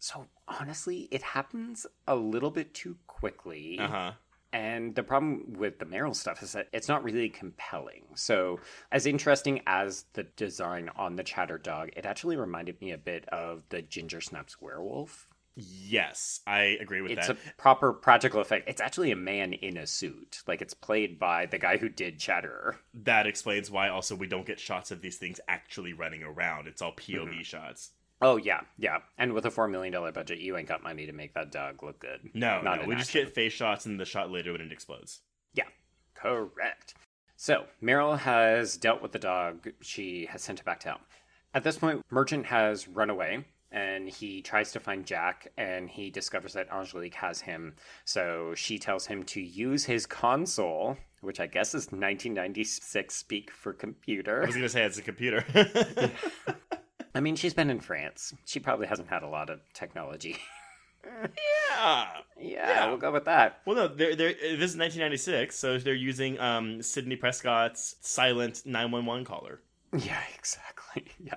So honestly, it happens a little bit too quickly. Uh huh. And the problem with the Meryl stuff is that it's not really compelling. So, as interesting as the design on the Chatter Dog, it actually reminded me a bit of the Ginger Snaps werewolf. Yes, I agree with It's that. It's a proper practical effect. It's actually a man in a suit. Like it's played by the guy who did Chatterer. That explains why also we don't get shots of these things actually running around. It's all POV Mm-hmm. shots. Oh yeah, yeah. And with a four million dollar budget, you ain't got money to make that dog look good. No, Not no, we just action. get face shots and the shot later when it explodes. Yeah, correct. So Meryl has dealt with the dog. She has sent it back to him. At this point, Merchant has run away and he tries to find Jack and he discovers that Angelique has him. So she tells him to use his console, which I guess is 1996 speak for computer. I was gonna say it's a computer. I mean, she's been in France. She probably hasn't had a lot of technology. yeah. yeah, Yeah. we'll go with that. Well, no, they're, they're, this is 1996, so they're using um, Sidney Prescott's silent 911 caller. Yeah, exactly. Yeah.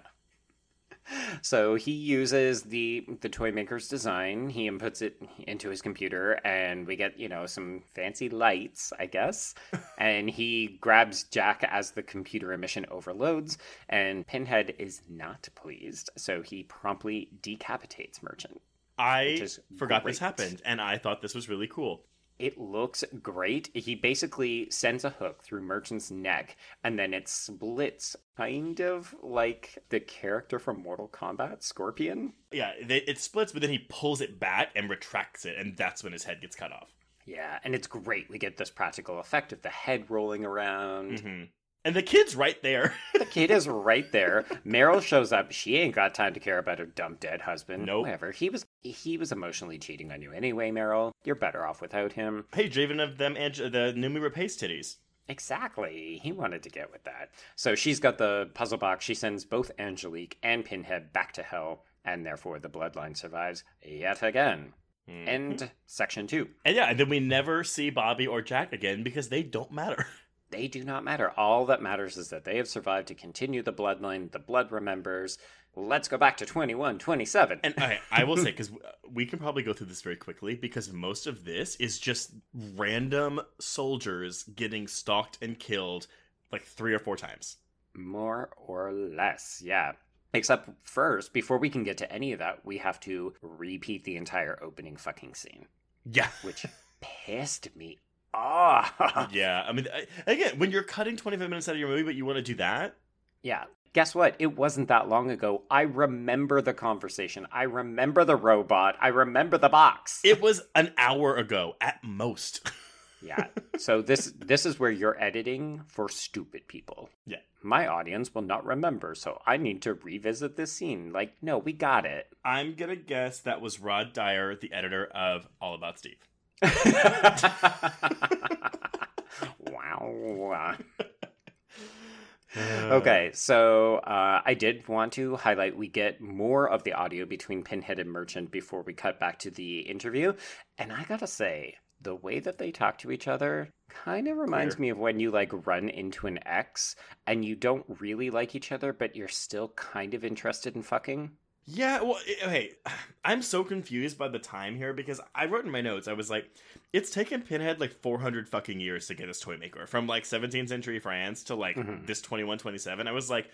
So he uses the the toy maker's design. He inputs it into his computer, and we get you know some fancy lights, I guess. and he grabs Jack as the computer emission overloads, and Pinhead is not pleased. So he promptly decapitates Merchant. I forgot this happened, and I thought this was really cool. It looks great. He basically sends a hook through Merchant's neck, and then it splits, kind of like the character from Mortal Kombat, Scorpion. Yeah, it splits, but then he pulls it back and retracts it, and that's when his head gets cut off. Yeah, and it's great. We get this practical effect of the head rolling around. hmm And the kid's right there. The kid is right there. Meryl shows up. She ain't got time to care about her dumb dead husband. Nope. Whatever. He was he was emotionally cheating on you anyway, Meryl. You're better off without him. hey, Draven of them, Ange- the Noomi Rapace titties. Exactly. He wanted to get with that. So she's got the puzzle box. She sends both Angelique and Pinhead back to hell, and therefore the bloodline survives yet again. Mhm. End section two. And yeah, and then we never see Bobby or Jack again because they don't matter. They do not matter. All that matters is that they have survived to continue the bloodline. The blood remembers. Let's go back to 21, 27. And okay, I will say because we can probably go through this very quickly because most of this is just random soldiers getting stalked and killed like three or four times. More or less, yeah. Except first, before we can get to any of that, we have to repeat the entire opening fucking scene, Yeah, which pissed me off. yeah. I mean, I, again, when you're cutting 25 minutes out of your movie, but you want to do that, Yeah. Guess what? It wasn't that long ago. I remember the conversation. I remember the robot. I remember the box. it was an hour ago at most. yeah. So this this is where you're editing for stupid people. Yeah. My audience will not remember, so I need to revisit this scene. Like, no, we got it. I'm gonna guess that was Rod Dean, the editor of All About Steve. wow. Okay, so uh, I did want to highlight we get more of the audio between Pinhead and Merchant before we cut back to the interview. And I gotta say, the way that they talk to each other kind of reminds Queer. me of when you like run into an ex and you don't really like each other, but you're still kind of interested in fucking. Yeah, well, okay. I'm so confused by the time here because I wrote in my notes, I was like, it's taken Pinhead like 400 fucking years to get his toy maker from like 17th century France to like Mhm. this 2127. I was like,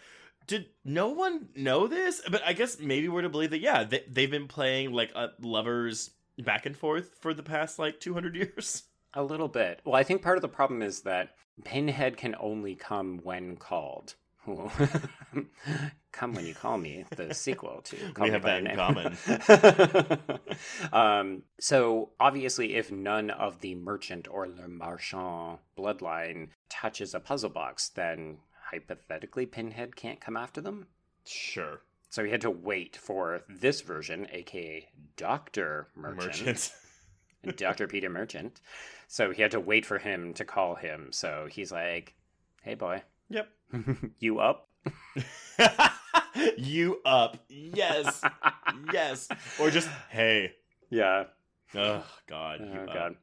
did no one know this? But I guess maybe we're to believe that, yeah, they, they've been playing like uh, lovers back and forth for the past like 200 years. A little bit. Well, I think part of the problem is that Pinhead can only come when called. Come when you call me, the sequel to Call We Me have that in Name. um, so obviously, if none of the merchant or le marchand bloodline touches a puzzle box, then hypothetically, Pinhead can't come after them. Sure. So he had to wait for this version, aka Doctor Merchant, Merchant. Doctor Peter Merchant. So he had to wait for him to call him. So he's like, "Hey, boy, yep. you up?" you up. Yes. yes. Or just, hey. Yeah. Oh, God. You Oh god.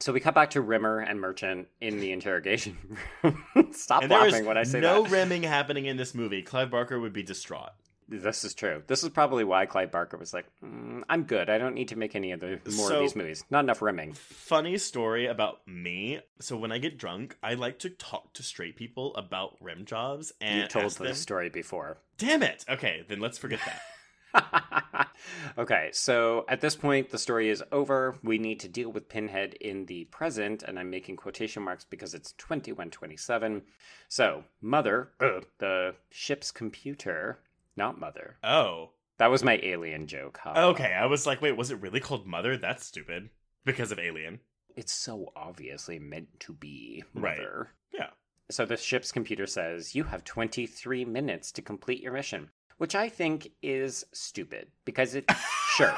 So we cut back to Rimmer and Merchant in the interrogation room. Stop And laughing when I say no that. rimming happening in this movie. Clive Barker would be distraught. This is true. This is probably why Clive Barker was like, mm, "I'm good. I don't need to make any of the more So- of these movies. Not enough rimming." Funny story about me. So when I get drunk, I like to talk to straight people about rim jobs and You told them. story before. Damn it. Okay, then let's forget that. okay, so at this point, the story is over. We need to deal with Pinhead in the present, and I'm making quotation marks because it's 2127. So, Mother, uh, the ship's computer, not Mother. Oh. That was my alien joke. Huh? Okay, I was like, wait, was it really called Mother? That's stupid. Because of Alien. It's so obviously meant to be Right. Mother. Yeah. So the ship's computer says, You have 23 minutes to complete your mission, which I think is stupid because it, sure,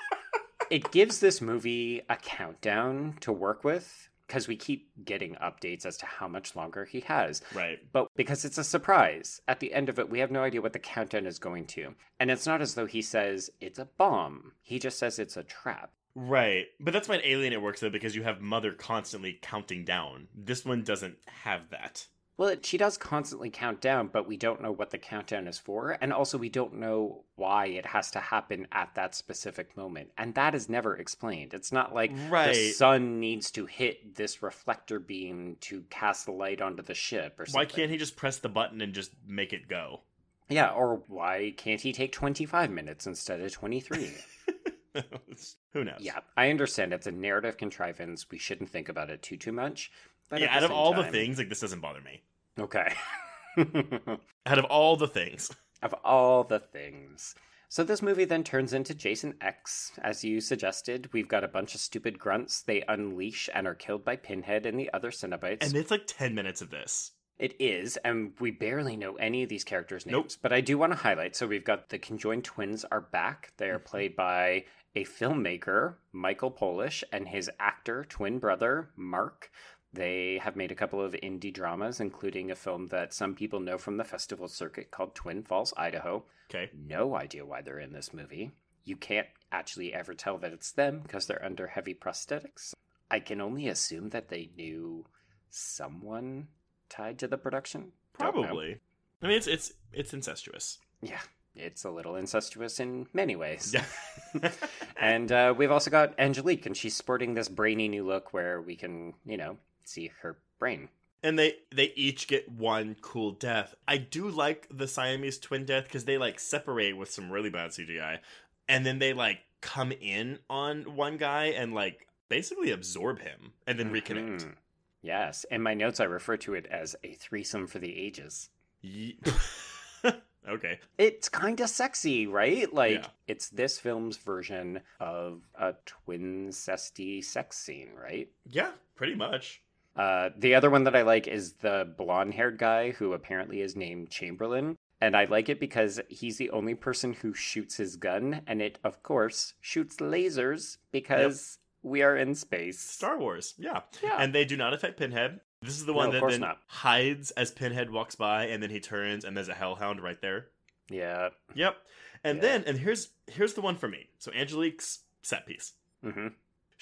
it gives this movie a countdown to work with because we keep getting updates as to how much longer he has. Right. But because it's a surprise, at the end of it, we have no idea what the countdown is going to. And it's not as though he says it's a bomb, he just says it's a trap. Right. But that's why in Alien it works though, because you have Mother constantly counting down. This one doesn't have that. Well, she does constantly count down, but we don't know what the countdown is for. And also, we don't know why it has to happen at that specific moment. And that is never explained. It's not like the sun needs to hit this reflector beam to cast the light onto the ship or something. Why can't he just press the button and just make it go? Yeah, or why can't he take 25 minutes instead of 23? Who knows? yeah, I understand it's a narrative contrivance. We shouldn't think about it too, too much. But yeah, out of all the things, like this doesn't bother me. Okay. Out of all the things. of all the things. So this movie then turns into Jason X. As you suggested, we've got a bunch of stupid grunts. They unleash and are killed by Pinhead and the other Cenobites. And it's like 10 minutes of this. it is, and we barely know any of these characters' names. Nope. But I do want to highlight. So we've got the conjoined twins are back. They are Mm-hmm. played by a filmmaker, Michael Polish, and his actor twin brother, Mark. They have made a couple of indie dramas, including a film that some people know from the festival circuit called Twin Falls, Idaho Okay. no idea why they're in this movie. You can't actually ever tell that it's them because they're under heavy prosthetics. I can only assume that they knew someone tied to the production. Probably. I mean, it's it's it's incestuous. Yeah, it's a little incestuous in many ways. Yeah. And uh, we've also got Angelique, and she's sporting this brainy new look where we can, you know, see her brain. and they they each get one cool death. I do like the Siamese twin death because they like separate with some really bad CGI, and then they like come in on one guy and like basically absorb him and then reconnect. Mhm. Yes, in my notes I refer to it as a threesome for the ages. Ye- okay. It's kind of sexy, right? Like Yeah. it's this film's version of a twin cesty sex scene, right? Yeah, pretty much. Uh, the other one that I like is the blonde-haired guy who apparently is named Chamberlain, and I like it because he's the only person who shoots his gun, and it, of course, shoots lasers because we are in space. Star Wars. Yeah. Yeah. And they do not affect Pinhead. This is the one No, that then not. hides as Pinhead walks by, and then he turns, and there's a Hellhound right there. yeah. Yep. And Yeah. then, and here's here's the one for me. So Angelique's set piece. hmm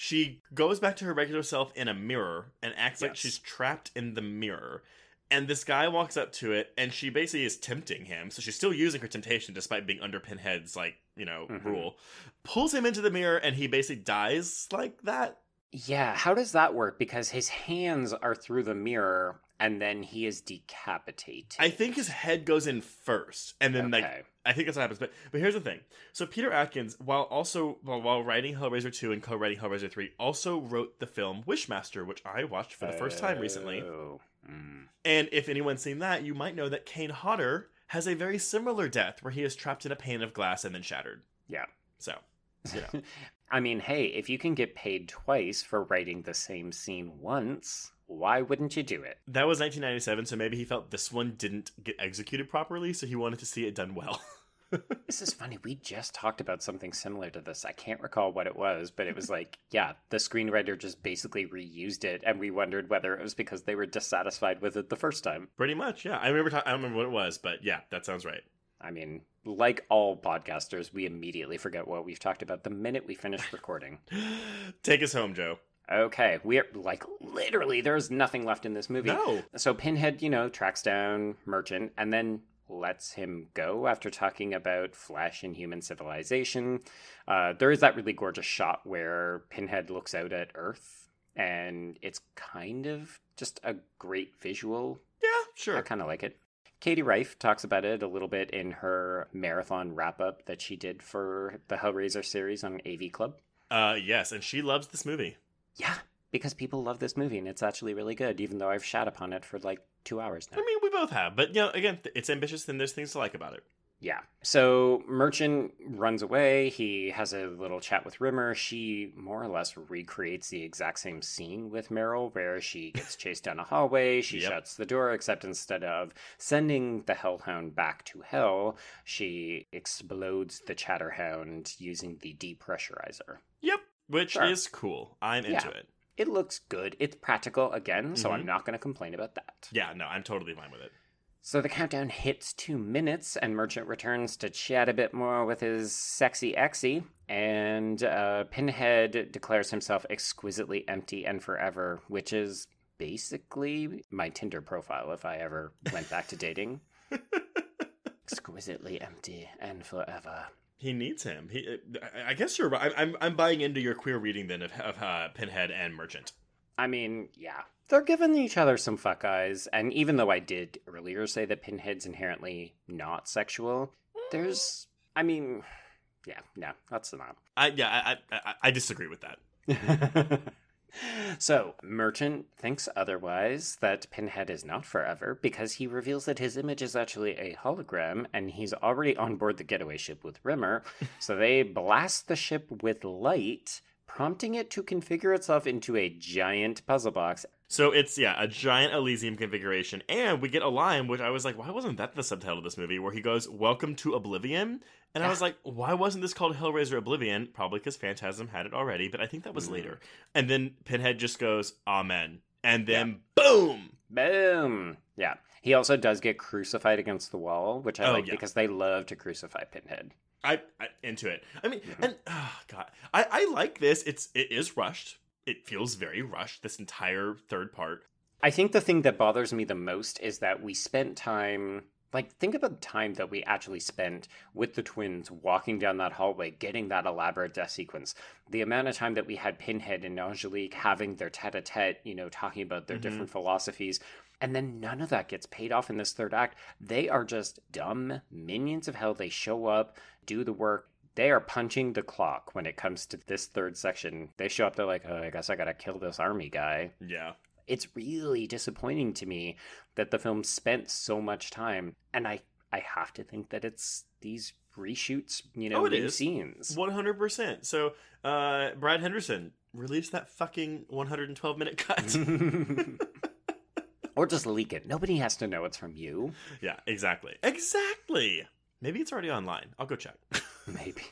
She goes back to her regular self in a mirror and acts like she's trapped in the mirror. And this guy walks up to it, and she basically is tempting him. So she's still using her temptation despite being under Pinhead's like you know Mhm. rule. Pulls him into the mirror, and he basically dies like that. Yeah, how does that work? Because his hands are through the mirror and then he is decapitated. I think his head goes in first, and then like I think that's what happens. But but here's the thing. So Peter Atkins, while also while, while writing Hellraiser two and co-writing Hellraiser three, also wrote the film Wishmaster, which I watched for the first time recently. Oh. Mm. And if anyone's seen that, you might know that Kane Hodder has a very similar death, where he is trapped in a pane of glass and then shattered. Yeah. So you know, I mean, hey, if you can get paid twice for writing the same scene once, why wouldn't you do it? that was 1997, so maybe he felt this one didn't get executed properly, so he wanted to see it done well. This is funny. We just talked about something similar to this. I can't recall what it was, but it was like, yeah, the screenwriter just basically reused it, and we wondered whether it was because they were dissatisfied with it the first time. Pretty much, yeah. I remember. ta- I don't remember what it was, but yeah, that sounds right. I mean, like all podcasters, we immediately forget what we've talked about the minute we finish recording. Take us home, Joe. Okay, we're like literally there's nothing left in this movie. No. So Pinhead, you know, tracks down Merchant and then lets him go after talking about flesh and human civilization. Uh, there is that really gorgeous shot where Pinhead looks out at Earth, and it's kind of just a great visual. Yeah, sure. I kind of like it. Katie Rife talks about it a little bit in her marathon wrap up that she did for the Hellraiser series on AV Club. Uh, yes, and she loves this movie. Yeah, because people love this movie and it's actually really good, even though I've shat upon it for like two hours now. I mean, we both have, but you know, again, it's ambitious, and there's things to like about it. Yeah. So Merchant runs away. He has a little chat with Rimmer. She more or less recreates the exact same scene with Meryl, where she gets chased down a hallway. She Yep. shuts the door, except instead of sending the Hellhound back to hell, she explodes the Chatterhound using the depressurizer. Which Sure. is cool. I'm into Yeah. it. It looks good. It's practical again, so Mhm. I'm not going to complain about that. Yeah, no, I'm totally fine with it. So the countdown hits two minutes, and Merchant returns to chat a bit more with his sexy exy. And uh, Pinhead declares himself exquisitely empty and forever, which is basically my Tinder profile if I ever went back to dating. exquisitely empty and forever. He needs him. He, I- guess you're right. I'm, I'm buying into your queer reading then of, of uh, Pinhead and Merchant. I mean, yeah. They're giving each other some fuck eyes, and even though I did earlier say that Pinhead's inherently not sexual, there's. I mean, yeah, no, that's not. I yeah, I I, I disagree with that. so, Merchant thinks otherwise that Pinhead is not forever because he reveals that his image is actually a hologram and he's already on board the getaway ship with Rimmer. so, they blast the ship with light, prompting it to configure itself into a giant puzzle box. So it's yeah, a giant Elysium configuration, and we get a line which I was like, why wasn't that the subtitle of this movie? Where he goes, "Welcome to Oblivion," and I was like, why wasn't this called Hellraiser Oblivion? Probably because Phantasm had it already, but I think that was Mhm. later. And then Pinhead just goes, "Amen," and then boom. Boom! Yeah. He also does get crucified against the wall, which I Oh, like yeah. because they love to crucify Pinhead. I, I into it. I mean, Mhm. and oh god, I I like this. It's it is rushed. It feels very rushed. This entire third part. I think the thing that bothers me the most is that we spent time. Like, think about the time that we actually spent with the twins walking down that hallway, getting that elaborate death sequence. The amount of time that we had Pinhead and Angelique having their tete a tete, you know, talking about their Mhm. different philosophies. And then none of that gets paid off in this third act. They are just dumb minions of hell. They show up, do the work. They are punching the clock when it comes to this third section. They show up, they're like, oh, I guess I gotta kill this army guy Yeah. it's really disappointing to me that the film spent so much time and i i have to think that it's these reshoots you know Oh, it new is. scenes One hundred percent. So, uh, Brad Henderson release that fucking one hundred and twelve minute cut. or just leak it nobody has to know it's from you yeah, exactly, exactly. Maybe it's already online. I'll go check. maybe.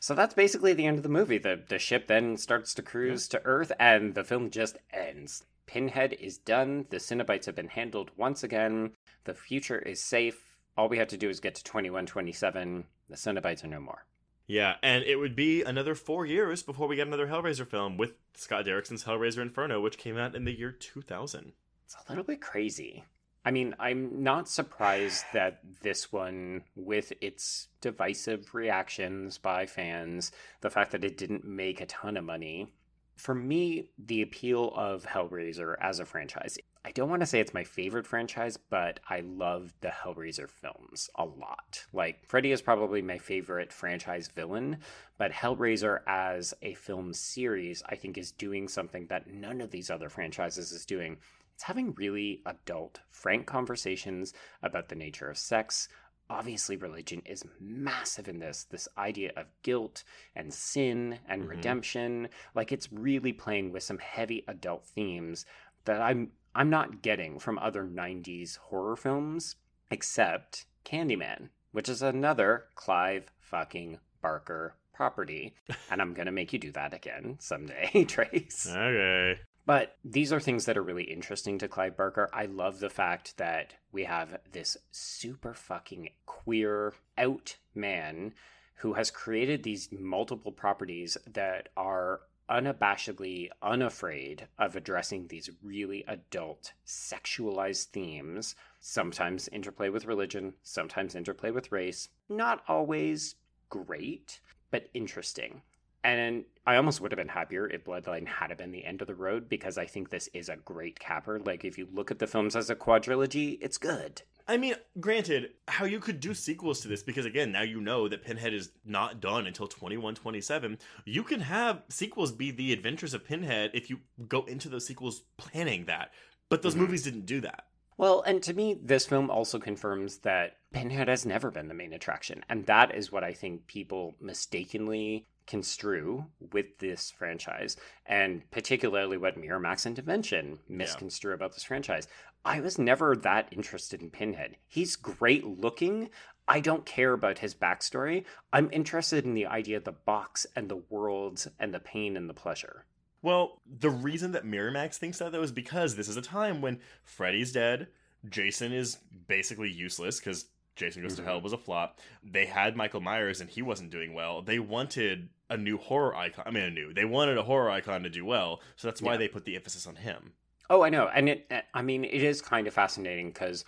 So that's basically the end of the movie. The the ship then starts to cruise to earth and the film just ends. Pinhead is done. The Cenobites have been handled once again. The future is safe. All we have to do is get to 2127 the Cenobites are no more. Yeah, and it would be another four years before we get another Hellraiser film with Scott Derrickson's Hellraiser Inferno, which came out in the year two thousand. It's a little bit crazy. I mean, I'm not surprised that this one, with its divisive reactions by fans, the fact that it didn't make a ton of money, for me, the appeal of Hellraiser as a franchise, I don't want to say it's my favorite franchise, but I love the Hellraiser films a lot. Like, Freddy is probably my favorite franchise villain, but Hellraiser as a film series, I think, is doing something that none of these other franchises is doing. It's having really adult, frank conversations about the nature of sex, obviously religion is massive in this this idea of guilt and sin and Mhm. redemption like it's really playing with some heavy adult themes that i'm i'm not getting from other 90s horror films except candyman which is another clive fucking barker property and i'm gonna make you do that again someday trace Okay. But these are things that are really interesting to Clive Barker. I love the fact that we have this super fucking queer out man who has created these multiple properties that are unabashedly unafraid of addressing these really adult sexualized themes sometimes interplay with religion sometimes interplay with race not always great but interesting and I almost would have been happier if Bloodline had been the end of the road because I think this is a great capper. Like, if you look at the films as a quadrilogy, it's good. I mean, granted, how you could do sequels to this, because again, now you know that Pinhead is not done until 2127. You can have sequels be the adventures of Pinhead if you go into those sequels planning that. But those Mhm. movies didn't do that. Well, and to me, this film also confirms that Pinhead has never been the main attraction. And that is what I think people mistakenly construe with this franchise, and particularly what Miramax and Dimension misconstrue about this franchise. I was never that interested in Pinhead. He's great looking. I don't care about his backstory. I'm interested in the idea of the box and the worlds and the pain and the pleasure. Well, the reason that Miramax thinks that, though, is because this is a time when Freddy's dead, Jason is basically useless because Jason Goes Mhm. to Hell was a flop. They had Michael Myers and he wasn't doing well. They wanted a new horror icon. I mean, a new. They wanted a horror icon to do well, so that's why Yeah. they put the emphasis on him. Oh, I know. And it, I mean, it is kind of fascinating because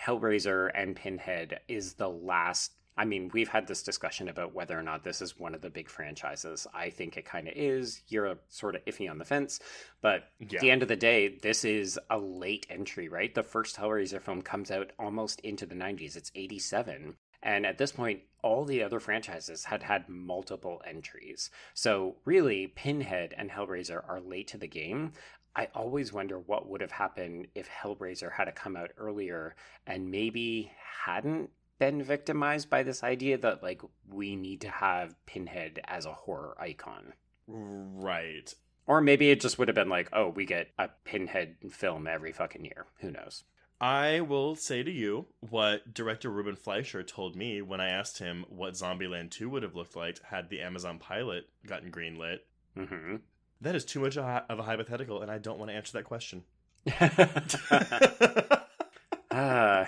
Hellraiser and Pinhead is the last. I mean, we've had this discussion about whether or not this is one of the big franchises. I think it kind of is. You're sort of iffy on the fence. But Yeah. at the end of the day, this is a late entry, right? The first Hellraiser film comes out almost into the 90s. It's 87. And at this point, all the other franchises had had multiple entries. So, really, Pinhead and Hellraiser are late to the game. I always wonder what would have happened if Hellraiser had to come out earlier and maybe hadn't been victimized by this idea that, like, we need to have Pinhead as a horror icon. Right. Or maybe it just would have been like, oh, we get a Pinhead film every fucking year. Who knows? I will say to you what director Ruben Fleischer told me when I asked him what Zombieland 2 would have looked like had the Amazon pilot gotten greenlit. hmm That is too much of a hypothetical, and I don't want to answer that question.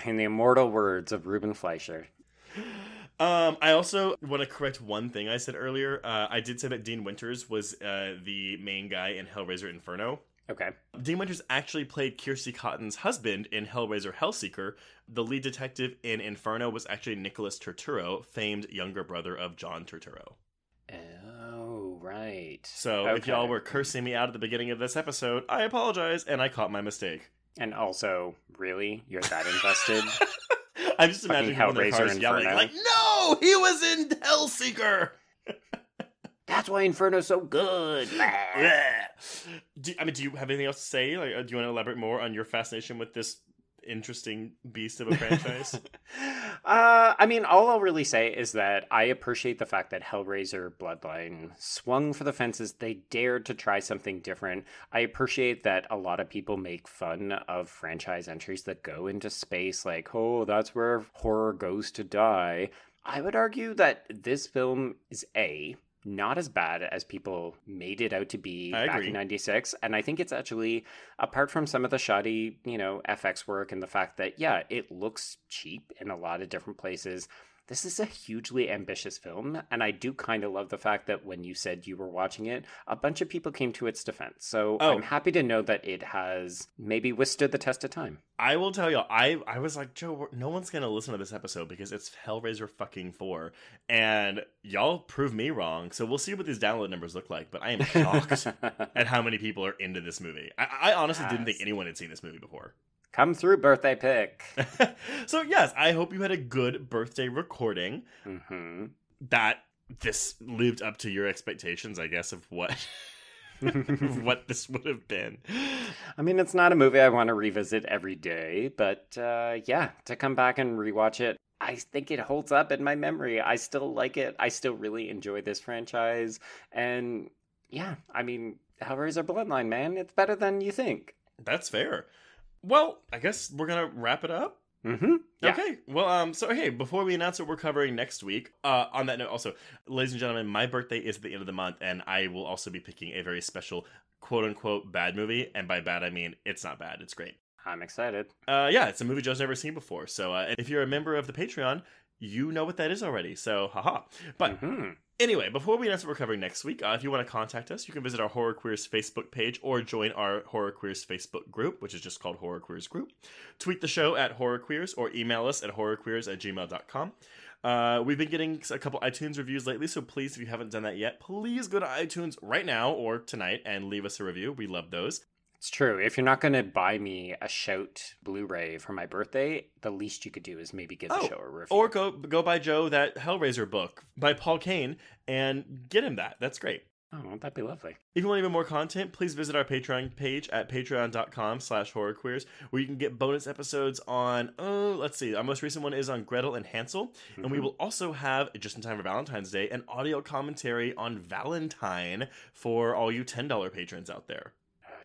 in the immortal words of Ruben Fleischer. Um, I also want to correct one thing I said earlier. Uh, I did say that Dean Winters was uh, the main guy in Hellraiser Inferno. Okay. Dean Winters actually played Kirsty Cotton's husband in Hellraiser Hellseeker. The lead detective in Inferno was actually Nicholas Turturro, famed younger brother of John Turturro. Oh, right. So if y'all were cursing me out at the beginning of this episode, I apologize, and I caught my mistake. And also, really? You're that invested? I'm just imagining how Hellraiser cars yelling Inferno. like, "No, he was in Hellseeker." That's why Inferno's so good. do, I mean, do you have anything else to say? Like, uh, do you want to elaborate more on your fascination with this interesting beast of a franchise? uh, I mean, all I'll really say is that I appreciate the fact that Hellraiser Bloodline swung for the fences. They dared to try something different. I appreciate that a lot of people make fun of franchise entries that go into space, like, oh, that's where horror goes to die. I would argue that this film is A, not as bad as people made it out to be I back agree. in 96 and i think it's actually apart from some of the shoddy you know fx work and the fact that yeah it looks cheap in a lot of different places this is a hugely ambitious film, and I do kind of love the fact that when you said you were watching it, a bunch of people came to its defense. So Oh. I'm happy to know that it has maybe withstood the test of time. I will tell you, I I was like, Joe, no one's gonna listen to this episode because it's Hellraiser fucking four, and y'all prove me wrong. So we'll see what these download numbers look like. But I am shocked at how many people are into this movie. I, I honestly didn't think anyone had seen this movie before. Come through, birthday pick. so yes, I hope you had a good birthday recording. hmm That this lived up to your expectations, I guess, of what what this would have been. I mean, it's not a movie I want to revisit every day, but uh, yeah, to come back and rewatch it, I think it holds up in my memory. I still like it. I still really enjoy this franchise. And yeah, I mean, Hellraiser Bloodline, man, it's better than you think. That's fair. Well, I guess we're gonna wrap it up. Mm-hmm. Yeah. Okay. Well, um, so okay, before we announce what we're covering next week, uh, on that note, also, ladies and gentlemen, my birthday is at the end of the month, and I will also be picking a very special quote unquote bad movie. And by bad, I mean it's not bad, it's great. I'm excited. Uh, yeah, it's a movie Joe's never seen before. So uh, if you're a member of the Patreon, you know what that is already. So, haha. But Mhm. Anyway, before we announce what we're covering next week, uh, if you want to contact us, you can visit our Horror Queers Facebook page or join our Horror Queers Facebook group, which is just called Horror Queers Group. Tweet the show at Horror Queers or email us at horrorqueers at gmail.com. Uh, we've been getting a couple iTunes reviews lately, so please, if you haven't done that yet, please go to iTunes right now or tonight and leave us a review. We love those. It's true. If you're not going to buy me a Shout Blu ray for my birthday, the least you could do is maybe give the Oh, show a review. Or go go buy Joe that Hellraiser book by Paul Kane and get him that. That's great. oh, that'd be lovely. If you want even more content, please visit our Patreon page at patreon.com slash horrorqueers, where you can get bonus episodes on, oh, let's see, our most recent one is on Gretel and Hansel. And we mm-hmm. will also have, just in time for Valentine's Day, an audio commentary on Valentine for all you $10 patrons out there.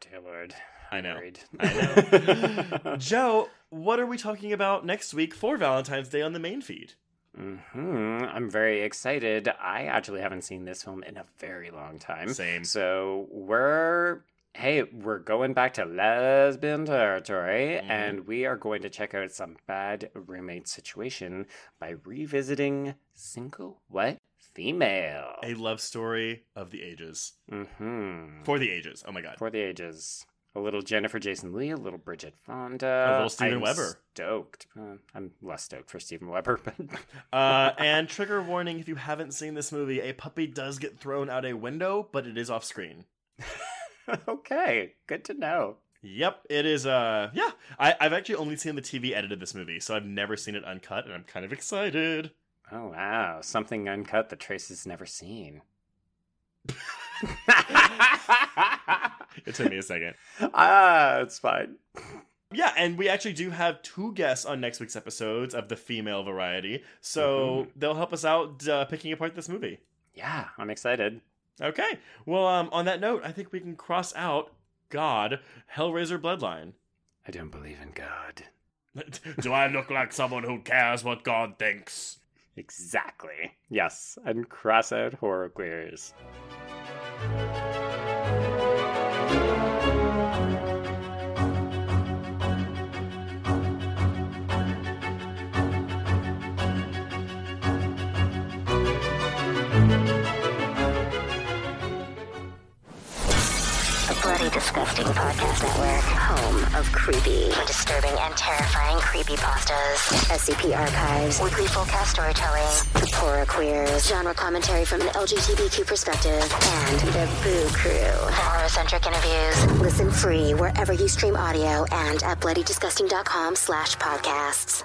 Dear Lord. I know. Worried. I know. Joe, White are we talking about next week for Valentine's Day on the main feed? hmm I'm very excited. I actually haven't seen this film in a very long time. Same. So we're hey, we're going back to lesbian territory, Mhm. and we are going to check out some bad roommate situation by revisiting single what female. A love story of the ages. Mm-hmm. For the ages. Oh my god. For the ages. A little Jennifer Jason Lee, a little Bridget Fonda, A little Steven I'm Weber. Stoked. Uh, I'm less stoked for Steven Weber, Uh, and trigger warning if you haven't seen this movie, a puppy does get thrown out a window, but it is off screen. okay, good to know. Yep, it is. Uh, yeah, I, I've actually only seen the TV edit of this movie, so I've never seen it uncut, and I'm kind of excited. Oh wow, something uncut that Trace has never seen. It took me a second. ah, it's fine. Yeah, and we actually do have two guests on next week's episodes of the female variety, so they'll help us out uh, picking apart this movie. Yeah, I'm excited. Okay, well, um, on that note, I think we can cross out God, Hellraiser Bloodline. I don't believe in God. Do I look like someone who cares what God thinks? Exactly. Yes, and cross out horror queers. Disgusting Podcast Network. Home of creepy, disturbing, and terrifying creepy pastas, SCP archives. Weekly full cast storytelling. The Horror Queers. Genre commentary from an LGBTQ perspective. And the Boo Crew. Horror-centric interviews. Listen free wherever you stream audio and at bloodydisgusting.com slash podcasts.